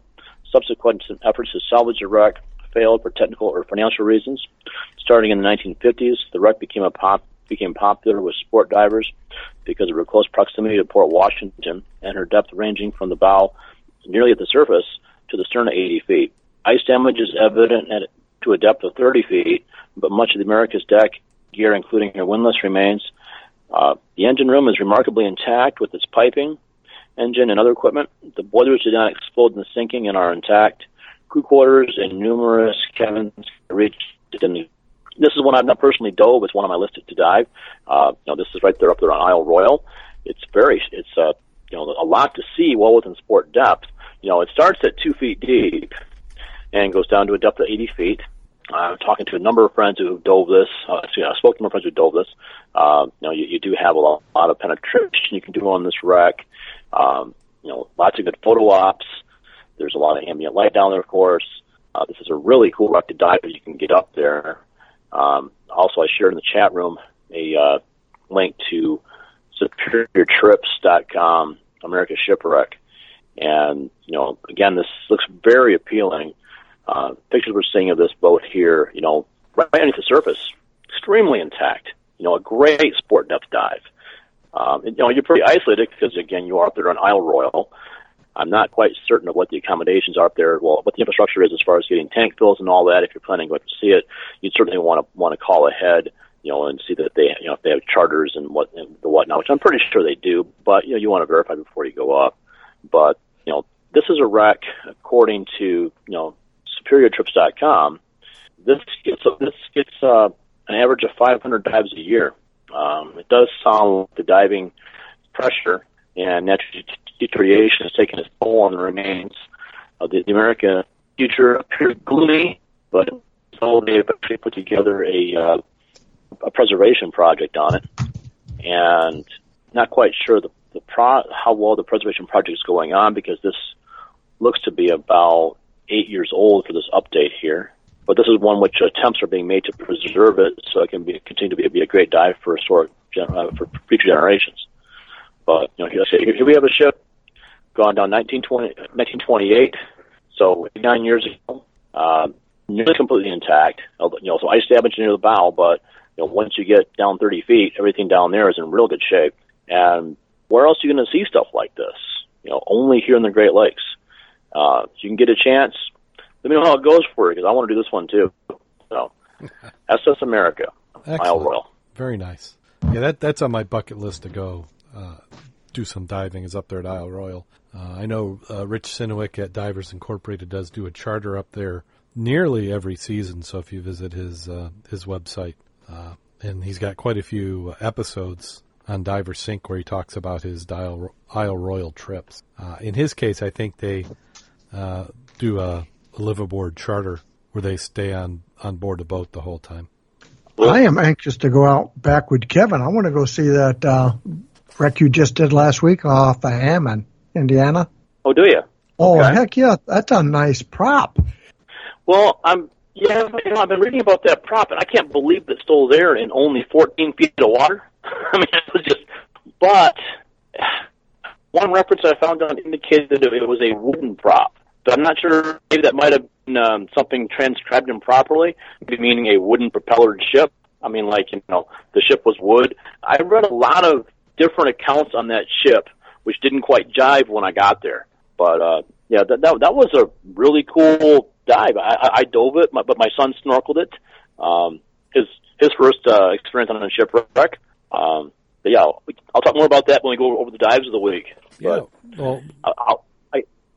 Subsequent efforts to salvage the wreck failed for technical or financial reasons. Starting in the 1950s, the wreck became a pop became popular with sport divers because of her close proximity to Port Washington and her depth ranging from the bow nearly at the surface to the stern at 80 feet. Ice damage is evident at, to a depth of 30 feet, but much of the America's deck gear, including her windlass, remains. Uh, the engine room is remarkably intact with its piping, engine, and other equipment. The boilers did not explode in the sinking and are intact crew quarters and numerous cabins reached. And this is one I've not personally dove. It's one on my list to dive. Uh, you know, this is right there up there on Isle Royale. It's very, it's uh, you know, a lot to see well within sport depth. You know, it starts at two feet deep and goes down to a depth of 80 feet. I'm talking to a number of friends who dove this. Uh, I spoke to my friends who dove this. Uh, you know, you, you do have a lot, a lot of penetration you can do on this wreck. Um, you know, lots of good photo ops. There's a lot of ambient light down there, of course. Uh, this is a really cool wreck to dive if you can get up there. Um, also, I shared in the chat room a uh, link to superiortrips.com, America Shipwreck. And, you know, again, this looks very appealing. Uh, pictures we're seeing of this boat here, you know, right underneath the surface, extremely intact. You know, a great sport depth dive. Um, and, you know, you're pretty isolated because, again, you are up there on Isle Royale. I'm not quite certain of what the accommodations are up there. Well, what the infrastructure is as far as getting tank fills and all that. If you're planning to to see it, you'd certainly want to want to call ahead, you know, and see that they, you know, if they have charters and what and the whatnot, which I'm pretty sure they do. But you know, you want to verify before you go up. But you know, this is a wreck according to you know SuperiorTrips.com. This gets this gets uh, an average of 500 dives a year. Um, it does sound like the diving pressure and natural deterioration has taken its toll on the remains of the, the American future appeared gloomy, but so they actually put together a, uh, a preservation project on it, and not quite sure the, the pro- how well the preservation project is going on because this looks to be about eight years old for this update here. But this is one which attempts are being made to preserve it so it can be continue to be, be a great dive for historic uh, for future generations. But you know, here, here we have a ship gone down 1920, 1928, so nine years ago, uh, nearly completely intact. You know, so ice damage near the bow, but you know, once you get down 30 feet, everything down there is in real good shape. And where else are you going to see stuff like this? You know, only here in the Great Lakes. Uh, if you can get a chance, let me know how it goes for you because I want to do this one too. So, [LAUGHS] SS America, Excellent. Isle Royale. Very nice. Yeah, that that's on my bucket list to go uh, do some diving. Is up there at Isle Royale. Uh, I know uh, Rich Synowiec at Divers Incorporated does do a charter up there nearly every season. So if you visit his uh, his website, uh, and he's got quite a few episodes on Diver Sync where he talks about his Isle, Isle Royale trips. Uh, in his case, I think they uh, do a, a live aboard charter where they stay on on board a boat the whole time. I am anxious to go out back with Kevin. I want to go see that wreck you just did last week off of Hammond, Indiana. Oh, do you? Oh, Okay. heck yeah. That's a nice prop. Well, I'm yeah, you know, I've been reading about that prop, and I can't believe it's still there in only 14 feet of water. [LAUGHS] I mean, it was just. But one reference I found on indicated that it was a wooden prop. So I'm not sure. Maybe that might have been um, something transcribed improperly, meaning a wooden propellered ship. I mean, like you know, the ship was wood. I read a lot of different accounts on that ship, which didn't quite jive when I got there. But uh, yeah, that, that that was a really cool dive. I, I, I dove it, my, but my son snorkeled it. Um, his his first uh, experience on a shipwreck. Um, but yeah, I'll, I'll talk more about that when we go over the dives of the week. Yeah. But Well, I'll, I'll,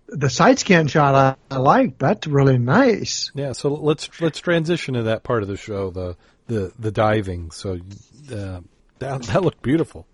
The side scan shot I, I like. That's really nice. yeah. So let's let's transition to that part of the show, the the the diving. So uh, that that looked beautiful.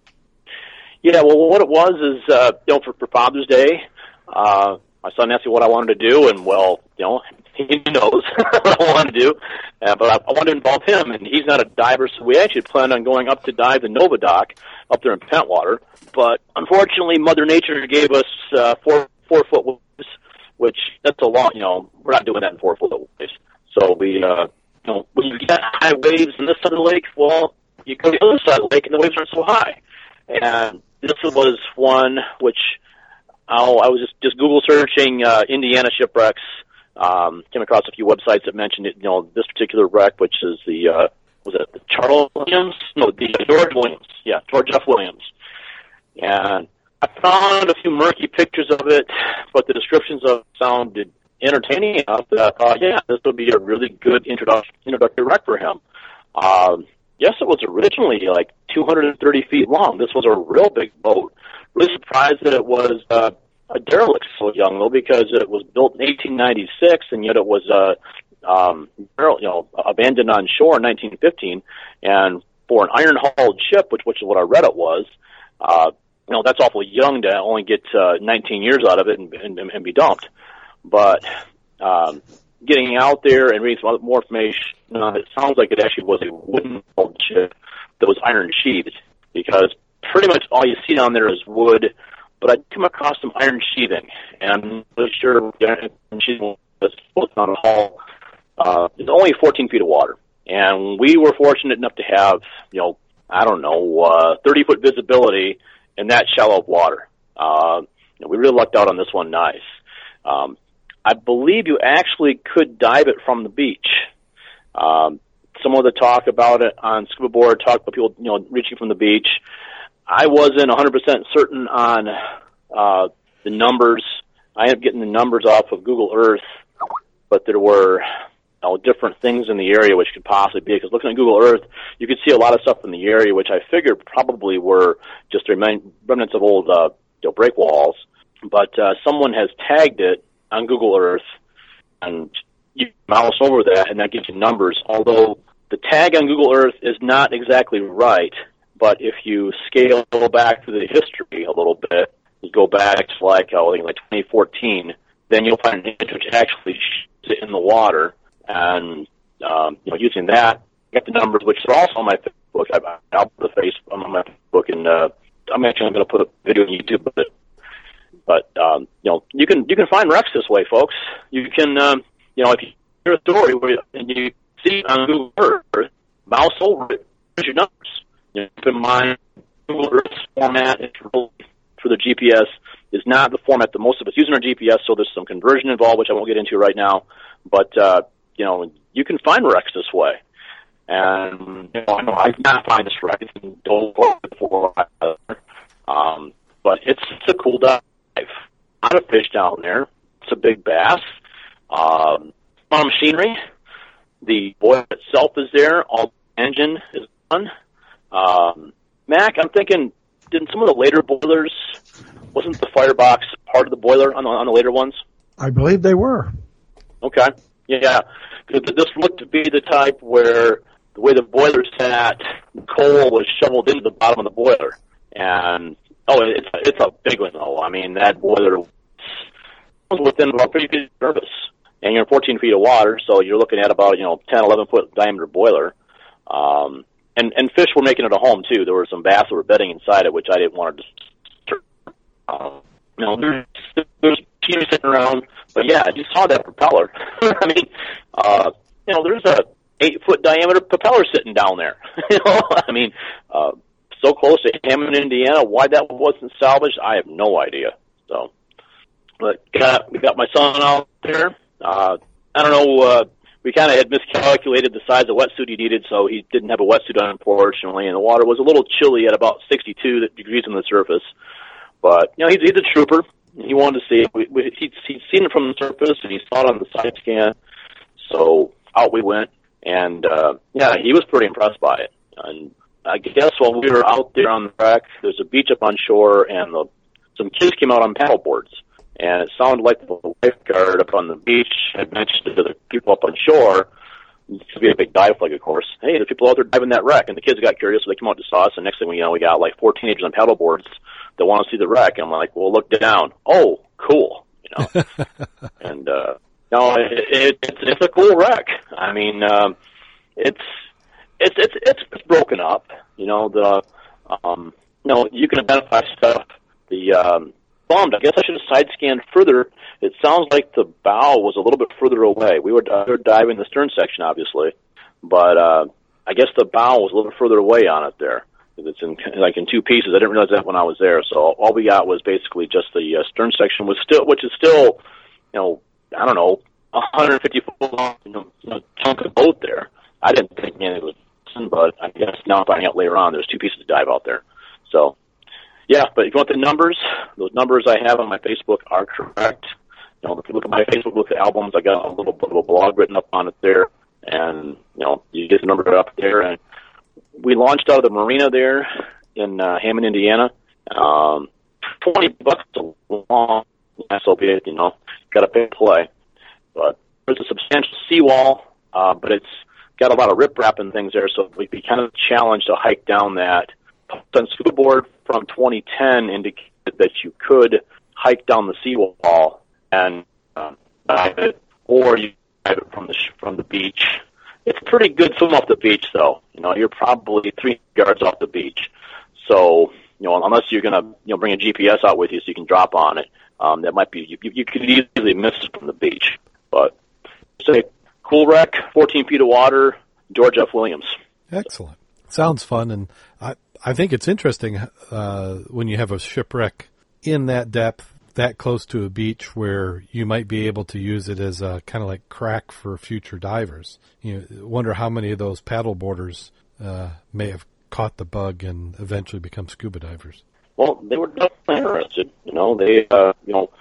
Yeah, well, what it was is, uh, you know, for, for Father's Day, uh, my son asked me what I wanted to do, and well, you know, he knows [LAUGHS] what I want to do, uh, but I, I want to involve him, and he's not a diver, so we actually planned on going up to dive the Novadoc up there in Pentwater. But unfortunately, Mother Nature gave us uh, four four foot waves, which that's a long. You know, we're not doing that in four foot waves. So we, uh, you know, when you get high waves in this side of the lake, well, you go to the other side of the lake, and the waves aren't so high. And this was one which oh, I was just just Google searching uh, Indiana shipwrecks. Um, came across a few websites that mentioned it. You know, this particular wreck, which is the uh, was it the Charles Williams? No, the George Williams. Yeah, George F. Williams. And I found a few murky pictures of it, but the descriptions of it sounded entertaining enough that I thought, yeah, this would be a really good introduction introductory wreck for him. Um, yes, it was originally like 230 feet long. This was a real big boat. Really surprised that it was uh, a derelict so young though, because it was built in 1896, and yet it was uh, um, you know abandoned on shore in 1915. And for an iron hulled ship, which which is what I read it was, uh, you know that's awfully young to only get uh, 19 years out of it and, and, and be dumped. But um, getting out there and reading some more information, uh, it sounds like it actually was a wooden ship that was iron sheathed because pretty much all you see down there is wood. But I come across some iron sheathing, and I'm not sure the sheathing was on a hull. Uh, it's only 14 feet of water, and we were fortunate enough to have, you know, I don't know, uh, 30 foot visibility in that shallow of water. Uh, we really lucked out on this one nice. Um, I believe you actually could dive it from the beach. Um, some of the talk about it on scuba board, talk about people, you know, reaching from the beach. I wasn't 100% certain on uh, the numbers. I ended up getting the numbers off of Google Earth, but there were you know, different things in the area which could possibly be. Because looking at Google Earth, you could see a lot of stuff in the area which I figured probably were just remnants of old uh, you know, break walls. But uh, someone has tagged it on Google Earth, and you mouse over that, and that gives you numbers. Although the tag on Google Earth is not exactly right, but if you scale back to the history a little bit, you go back to like oh, I think like 2014, then you'll find an image which actually in the water, and um, you know using that, get the numbers which are also on my Facebook. I, I'll put the face on my Facebook, and uh, I'm actually going to put a video on YouTube it. But um, you know, you can you can find wrecks this way, folks. You can um, you know if you hear a story where you, and you see on Google Earth, mouse over it, your numbers. You know, keep in mind, Google Earth's format for the GPS is not the format that most of us use in our GPS, so there's some conversion involved, which I won't get into right now. But uh, you know, you can find wrecks this way. And you know, I know I not find this in Dole before, um, but it's, it's a cool dive. A lot of fish down there. It's a big bass. Um, a lot of machinery. The boiler itself is there. All the engine is done. Um, Mack, I'm thinking, didn't some of the later boilers, wasn't the firebox part of the boiler on the, on the later ones? I believe they were. Okay. Yeah. This looked to be the type where the way the boiler sat, the coal was shoveled into the bottom of the boiler. And, oh, it's, it's a big one, though. I mean, that boiler was within about 50 feet of surface. And you're in 14 feet of water, so you're looking at about, you know, 10, 11 foot diameter boiler. Um, and and fish were making it a home too. There were some bass that were bedding inside it, which I didn't want to. Um, you know, there's there's teams sitting around, but yeah, I just saw that propeller. [LAUGHS] I mean, uh, you know, there's a eight foot diameter propeller sitting down there. [LAUGHS] you know, I mean, uh, so close to Hammond, Indiana. Why that wasn't salvaged, I have no idea. So, but got we got my son out there. Uh, I don't know. Uh, we kind of had miscalculated the size of wetsuit he needed, so he didn't have a wetsuit on, unfortunately, and the water was a little chilly at about 62 degrees on the surface. But, you know, he's, he's a trooper. He wanted to see it. We, we, he'd, he'd seen it from the surface, and he saw it on the side scan. So out we went, and, uh, yeah, he was pretty impressed by it. And I guess while we were out there on the wreck, there's a beach up on shore, and the, some kids came out on paddle boards and it sounded like the lifeguard up on the beach had mentioned to the people up on shore, to be a big dive flag, of course. Hey, the people out there diving that wreck, and the kids got curious, so they came out to saw us. And next thing we know, we got like four teenagers on paddle boards that want to see the wreck. And I'm like, well, look down. Oh, cool, you know. [LAUGHS] and uh, No, it, it, it's it's a cool wreck. I mean, um, it's it's it's it's it's broken up. You know the um, you know you can identify stuff. The um, bummed. I guess I should have side scanned further. It sounds like the bow was a little bit further away. We were, we were diving the stern section, obviously, but uh, I guess the bow was a little further away on it there. It's in like in two pieces. I didn't realize that when I was there. So all we got was basically just the uh, stern section was still, which is still, you know, I don't know, 150 foot long, you know, chunk of boat there. I didn't think it was, but I guess now I'm finding out later on there's two pieces of dive out there. So, yeah, but if you want the numbers, those numbers I have on my Facebook are correct. You know, if you look at my Facebook, look at albums, I got a little bit of a blog written up on it there, and you know, you get the number up there. And we launched out of the marina there in uh, Hammond, Indiana. Um, Twenty bucks a long, it. You know, got to pay to play. But there's a substantial seawall, uh, but it's got a lot of riprap and things there, so we'd be kind of challenged to hike down that. Then scuba board from 2010 indicated that you could hike down the seawall and uh, dive it, or you dive it from the from the beach. It's pretty good swim off the beach, though. You know, you're probably three yards off the beach, so you know unless you're gonna you know bring a GPS out with you so you can drop on it, um, that might be you, you could easily miss it from the beach. But say cool wreck, 14 feet of water, George F. Williams. Excellent. Sounds fun, and I I think it's interesting uh, when you have a shipwreck in that depth, that close to a beach, where you might be able to use it as a kind of like crack for future divers. You know, wonder how many of those paddle boarders uh, may have caught the bug and eventually become scuba divers. Well, they were definitely interested. You know, they uh, you know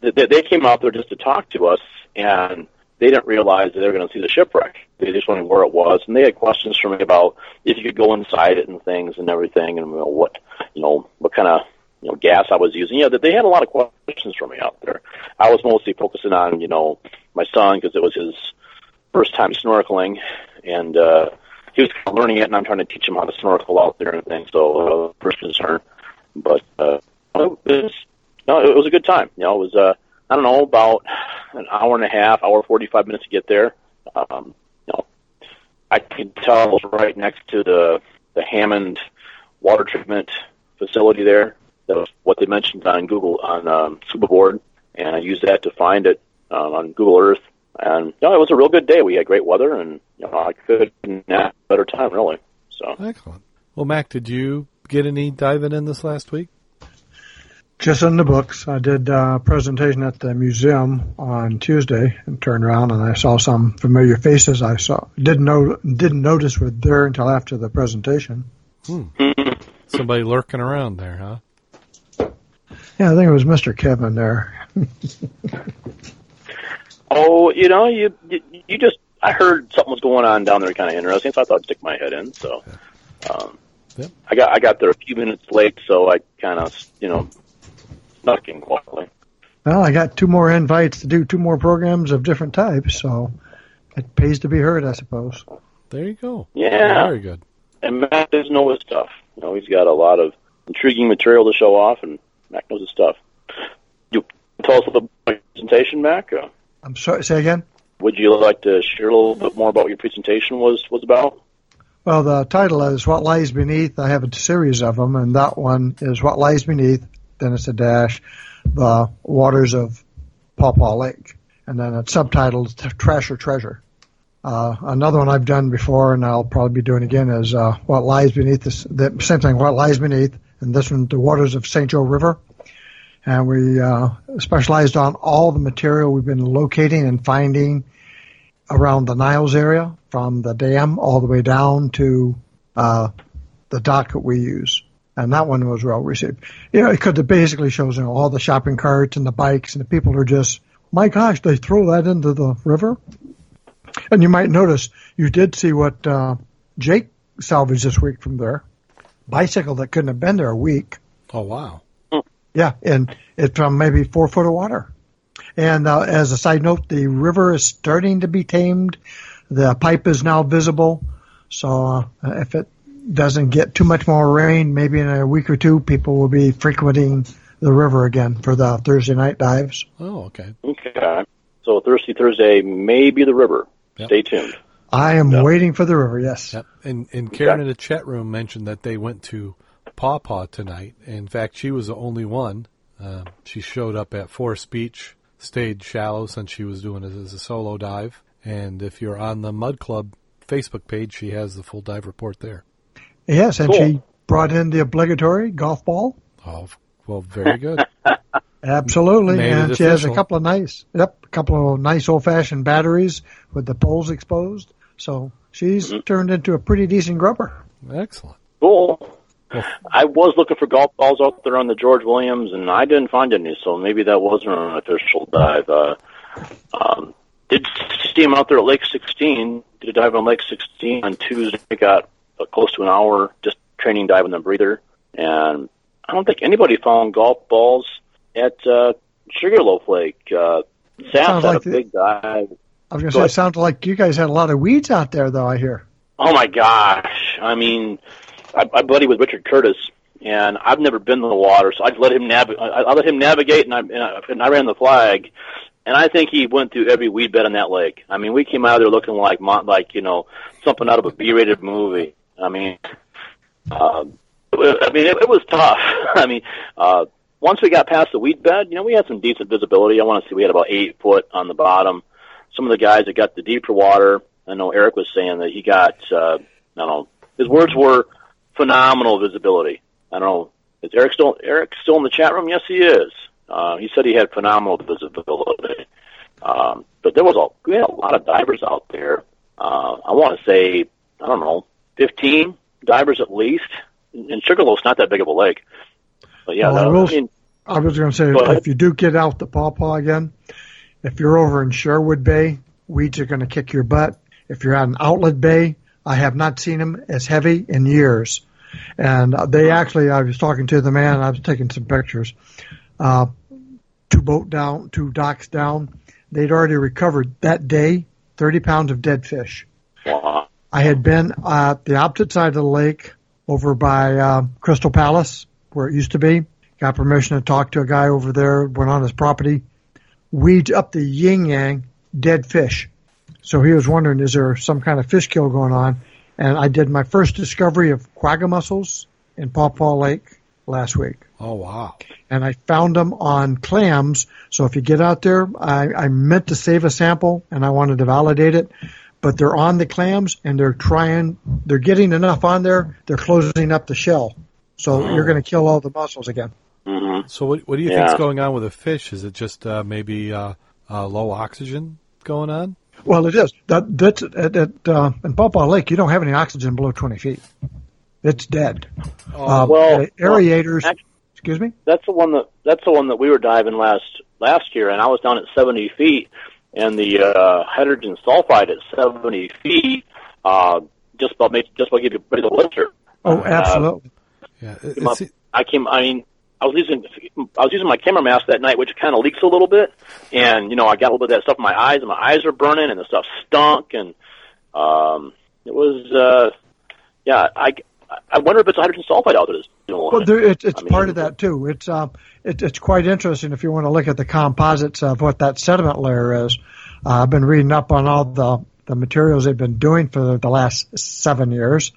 they, they came out there just to talk to us, and they didn't realize that they were going to see the shipwreck. They just wondered where it was, and they had questions for me about if you could go inside it and things and everything, and you know, what you know what kind of you know gas I was using. Yeah, that they had a lot of questions for me out there. I was mostly focusing on you know my son because it was his first time snorkeling, and uh, he was kind of learning it, and I'm trying to teach him how to snorkel out there and things. So uh, first concern, but uh, it was no, it was a good time. You know, it was uh, I don't know about an hour and a half, hour forty five minutes to get there. Um, you know, I could tell it was right next to the the Hammond water treatment facility there. That was what they mentioned on Google on um, Scuba Board, and I used that to find it um, on Google Earth. And you know, it was a real good day. We had great weather, and you know, I couldn't have a better time really. So Excellent. Well, Mack, did you get any diving in this last week? Just in the books. I did a presentation at the museum on Tuesday and turned around and I saw some familiar faces I saw didn't know didn't notice were there until after the presentation. [LAUGHS] Somebody lurking around there, huh? Yeah, I think it was Mr. Kevin there. [LAUGHS] Oh, you know, you you, you just I heard something was going on down there, kind of interesting, so I thought I'd stick my head in. So, um, Yep. I got I got there a few minutes late, so I kind of you know snuck quietly. Well, I got two more invites to do two more programs of different types, so it pays to be heard, I suppose. There you go. Yeah. Very good. And Mack does know his stuff. You know, he's got a lot of intriguing material to show off, and Mack knows his stuff. You tell us a about your presentation, Mack. Uh, I'm sorry, say again? would you like to share a little bit more about what your presentation was was about? Well, the title is What Lies Beneath. I have a series of them, and that one is What Lies Beneath, then it's a dash, the waters of Paw Paw Lake. And then it's subtitled Trash or Treasure. Uh, another one I've done before, and I'll probably be doing again, is uh, What Lies Beneath, this, the same thing, What Lies Beneath, and this one, The Waters of St. Joe River. And we uh, specialized on all the material we've been locating and finding around the Niles area, from the dam all the way down to uh, the dock that we use. And that one was well received. You know, because it basically shows you know, all the shopping carts and the bikes, and the people are just, my gosh, they throw that into the river. And you might notice you did see what uh, Jake salvaged this week from there. Bicycle that couldn't have been there a week. Oh, wow. Yeah, and it's from maybe four foot of water. And uh, as a side note, the river is starting to be tamed. The pipe is now visible. So uh, if it doesn't get too much more rain, maybe in a week or two, people will be frequenting the river again for the Thursday night dives. Oh, okay. Okay. So Thursday, Thursday may be the river. Yep. Stay tuned. I am Yeah. waiting for the river. Yes. Yep. And, and Karen in the chat room mentioned that they went to Paw Paw tonight. In fact, she was the only one. Uh, she showed up at Forest Beach, stayed shallow since she was doing it as a solo dive. And if you're on the Mud Club Facebook page, she has the full dive report there. Yes, and Cool. she brought in the obligatory golf ball. Oh, well, very good. [LAUGHS] Absolutely, Made and she has a couple of nice, yep, a couple of nice old-fashioned batteries with the poles exposed. So she's Mm-hmm. turned into a pretty decent grubber. Excellent. Cool. I was looking for golf balls out there on the George Williams, and I didn't find any. So maybe that wasn't an official dive. Uh, um, did see him out there at Lake 16. Did a dive on Lake 16 on Tuesday. Got close to an hour just training dive on the breather, and I don't think anybody found golf balls at uh, Sugarloaf Lake. Uh, Sounds had like a the- big dive. I was going to say, it sounded like you guys had a lot of weeds out there, though. I hear. Oh my gosh! I mean, I, I buddy with Richard Curtis, and I've never been in the water, so I let him nav- I, I let him navigate, and I, and I and I ran the flag, and I think he went through every weed bed on that lake. I mean, we came out of there looking like like you know something out of a B-rated movie. I mean, was- I mean, it, it was tough. [LAUGHS] I mean, uh, once we got past the weed bed, you know, we had some decent visibility. I want to say we had about eight foot on the bottom. Some of the guys that got the deeper water, I know Eric was saying that he got, uh, I don't know, his words were phenomenal visibility. I don't know, is Eric still Eric still in the chat room? Yes, he is. Uh, he said he had phenomenal visibility. Um, but there was a we had a lot of divers out there. Uh, I want to say I don't know, fifteen divers at least. And Sugarloaf's not that big of a lake. But yeah, Well, I that- will- I mean, I was going to say, if you do get out the pawpaw again, if you're over in Sherwood Bay, weeds are going to kick your butt. If you're at an outlet bay, I have not seen them as heavy in years. And they actually, I was talking to the man, I was taking some pictures. Uh, two boat down, two docks down. They'd already recovered that day 30 pounds of dead fish. wow. I had been at the opposite side of the lake over by uh, Crystal Palace, where it used to be. Got permission to talk to a guy over there, went on his property, weeds up the yin yang, dead fish. So he was wondering, is there some kind of fish kill going on? And I did my first discovery of quagga mussels in Paw Paw Lake last week Oh, wow. and I found them on clams. So if you get out there, I, I meant to save a sample and I wanted to validate it, but they're on the clams and they're trying, they're getting enough on there, they're closing up the shell. So you're going to kill all the mussels again. hmm So what, what do you Yeah. think's going on with the fish? Is it just uh, maybe uh, uh, low oxygen going on? Well, it is. That, that's, at, at, uh, in Paw Paw Lake, you don't have any oxygen below 20 feet. It's dead. Uh, well, the aerators, well, act- excuse me? That's the one that that's the one that we were diving last last year, and I was down at 70 feet, and the uh, hydrogen sulfide at 70 feet uh, just about made just about give you the blister. Oh, Uh, absolutely. Yeah. It, Come up- I came. I mean, I was using I was using my camera mask that night, which kind of leaks a little bit, and you know, I got a little bit of that stuff in my eyes, and my eyes are burning, and the stuff stunk, and um, it was uh, yeah. I I wonder if it's hydrogen sulfide out there that's doing Well, there, it, it's I mean, part of that too. It's um, it, it's quite interesting if you want to look at the composites of what that sediment layer is. Uh, I've been reading up on all the the materials they've been doing for the last seven years.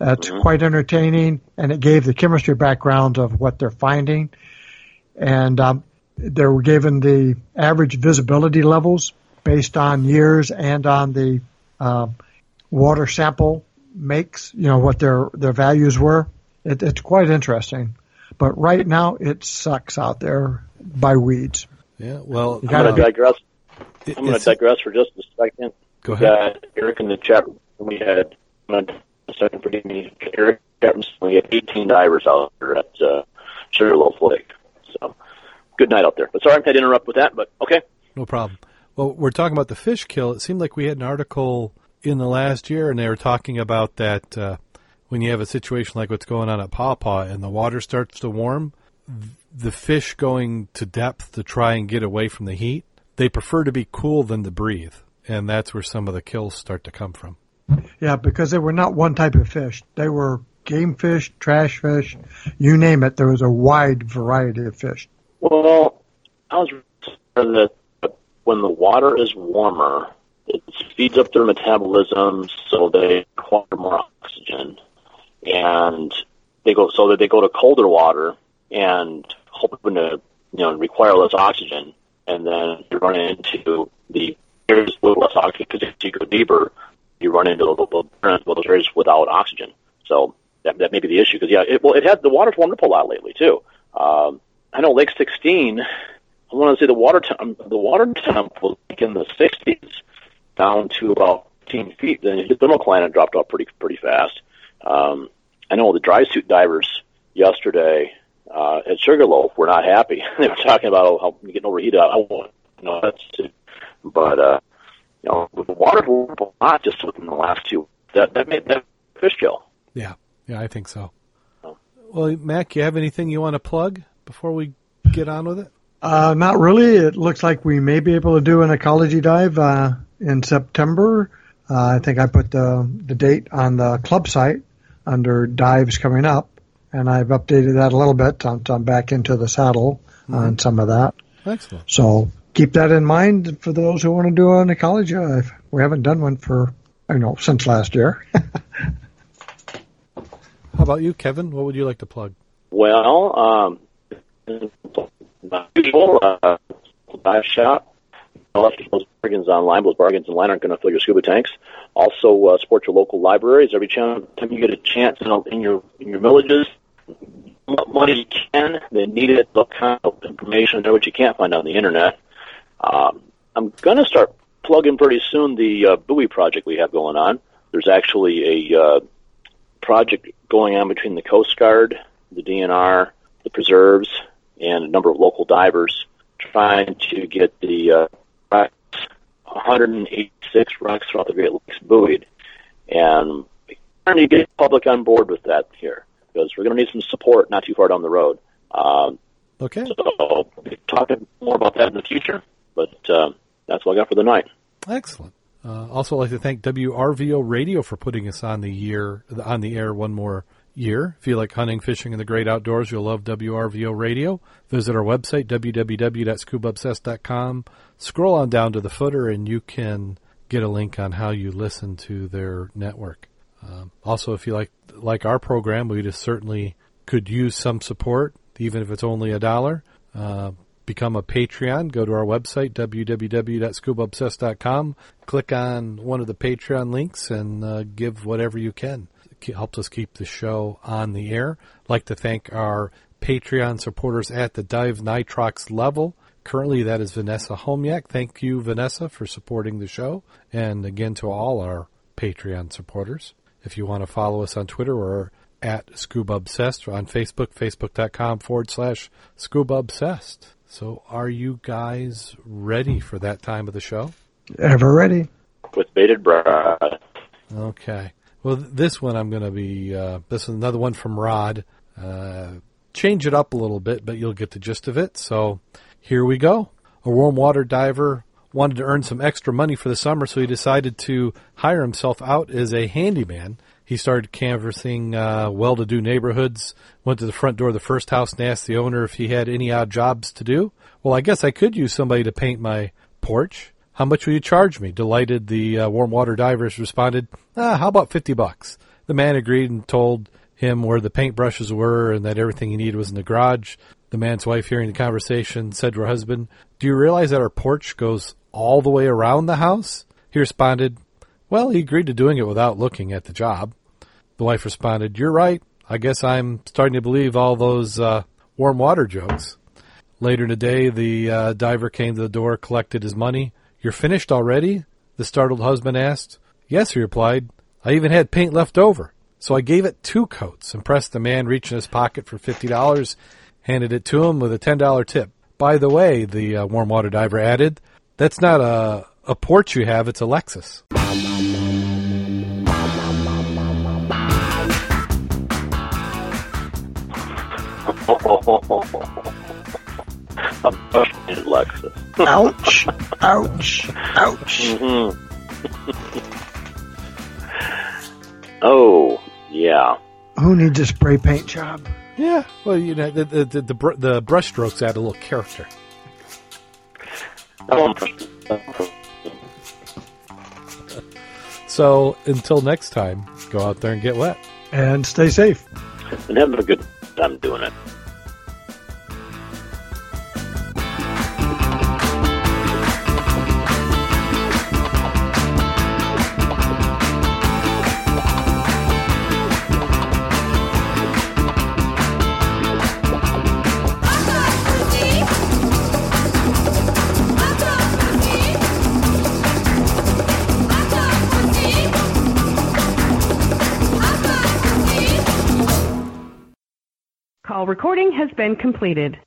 Uh, it's quite entertaining, and it gave the chemistry background of what they're finding. And um, they were given the average visibility levels based on years and on the um, water sample makes, you know, what their, their values were. It, it's quite interesting. But right now, it sucks out there by weeds. yeah. Well, I'm going gotta- digress. it- I'm going to digress for just a second. Go ahead. got Eric in the chat room. We had I'm gonna- a second, forgive me. Eric, we had 18 divers out there at uh, Sugarloaf Lake. So good night out there. But sorry, I had to interrupt with that. But okay. No problem. Well, we're talking about the fish kill. It seemed like we had an article in the last year, and they were talking about that uh, when you have a situation like what's going on at Paw Paw and the water starts to warm, the fish going to depth to try and get away from the heat, they prefer to be cool than to breathe. And that's where some of the kills start to come from. Yeah, because they were not one type of fish. They were game fish, trash fish, you name it. There was a wide variety of fish. Well, I was that when the water is warmer, it speeds up their metabolism, so they require more oxygen, and they go so that they go to colder water and hoping to you know require less oxygen, and then you run into the areas with less oxygen because if you go deeper, you run into those areas without oxygen. So that, that may be the issue because yeah, it, well, it had the water's warmed up a lot lately too. Um, I know Lake 16. I want to say the water temp, the water temp was like in the 60s, down to about 15 feet. Then the thermocline dropped off pretty pretty fast. Um, I know the dry suit divers yesterday uh, at Sugarloaf were not happy. [LAUGHS] they were talking about how getting overheated. I won't, know, that's too, but uh, you know, with the water warmed up a lot just within the last two. That that made that fish kill. Yeah, yeah, I think so. Oh. Well, Mack, you have anything you want to plug before we get on with it? Uh, not really. It looks like we may be able to do an ecology dive uh, in September. Uh, I think I put the the date on the club site under dives coming up, and I've updated that a little bit. I'm, I'm back into the saddle on some of that. Excellent. So keep that in mind for those who want to do an ecology dive. We haven't done one for I don't know since last year. [LAUGHS] How about you, Kevin? What would you like to plug? Well, um, not usual, uh, dive shop. Those bargains online, those bargains online aren't going to fill your scuba tanks. Also, uh, support your local libraries. Every time you get a chance in, in your in your villages, what money you can. They need it. Look kind of information there, which you can't find on the internet. Um, I'm going to start plugging pretty soon the uh, buoy project we have going on. There's actually a uh, project going on between the Coast Guard, the DNR, the preserves, and a number of local divers trying to get the uh, wrecks, 186 wrecks throughout the Great Lakes buoyed. And we're trying to get the public on board with that here because we're going to need some support not too far down the road. Um, Okay. so we'll be talking more about that in the future, but uh, that's what I got for the night. Excellent. Uh, also, I'd like to thank WRVO Radio for putting us on the year on the air one more year. If you like hunting, fishing, and the great outdoors, you'll love WRVO Radio. Visit our website www.scubaobsessed.com. Scroll on down to the footer, and you can get a link on how you listen to their network. Um, also, if you like like our program, we just certainly could use some support, even if it's only a dollar. Uh, become a Patreon. Go to our website, www.scubaobsessed.com. Click on one of the Patreon links and uh, give whatever you can. It helps us keep the show on the air. I'd like to thank our Patreon supporters at the Dive Nitrox level. Currently, that is Vanessa Homiak. Thank you, Vanessa, for supporting the show. And again, to all our Patreon supporters. If you want to follow us on Twitter, we're at Scuba Obsessed or on Facebook, facebook.com forward slash Scuba Obsessed. So, are you guys ready for that time of the show? Ever ready? With bated breath. Okay. Well, this one I'm going to be. Uh, this is another one from Rod. Uh, change it up a little bit, but you'll get the gist of it. So, here we go. A warm water diver wanted to earn some extra money for the summer, so he decided to hire himself out as a handyman. He started canvassing uh, well to do neighborhoods, went to the front door of the first house and asked the owner if he had any odd jobs to do. Well, I guess I could use somebody to paint my porch. How much will you charge me? Delighted, the uh, warm water divers responded, ah, how about 50 bucks? The man agreed and told him where the paintbrushes were and that everything he needed was in the garage. The man's wife, hearing the conversation, said to her husband, Do you realize that our porch goes all the way around the house? He responded, Well, he agreed to doing it without looking at the job. The wife responded, You're right. I guess I'm starting to believe all those uh, warm water jokes. Later in the day, the uh, diver came to the door, collected his money. You're finished already? The startled husband asked. Yes, he replied. I even had paint left over. So I gave it two coats, impressed the man, reached in his pocket for $50, handed it to him with a $10 tip. By the way, the uh, warm water diver added, that's not a, a porch you have, it's a Lexus. A busted Lexus. [LAUGHS] Ouch! ouch! Ouch! hmm [LAUGHS] oh, yeah. Who needs a spray paint job? Yeah, well, you know, the, the, the, the, br- the brush strokes add a little character. Um, [LAUGHS] So until next time, go out there and get wet. And stay safe. And have a good time doing it. Recording has been completed.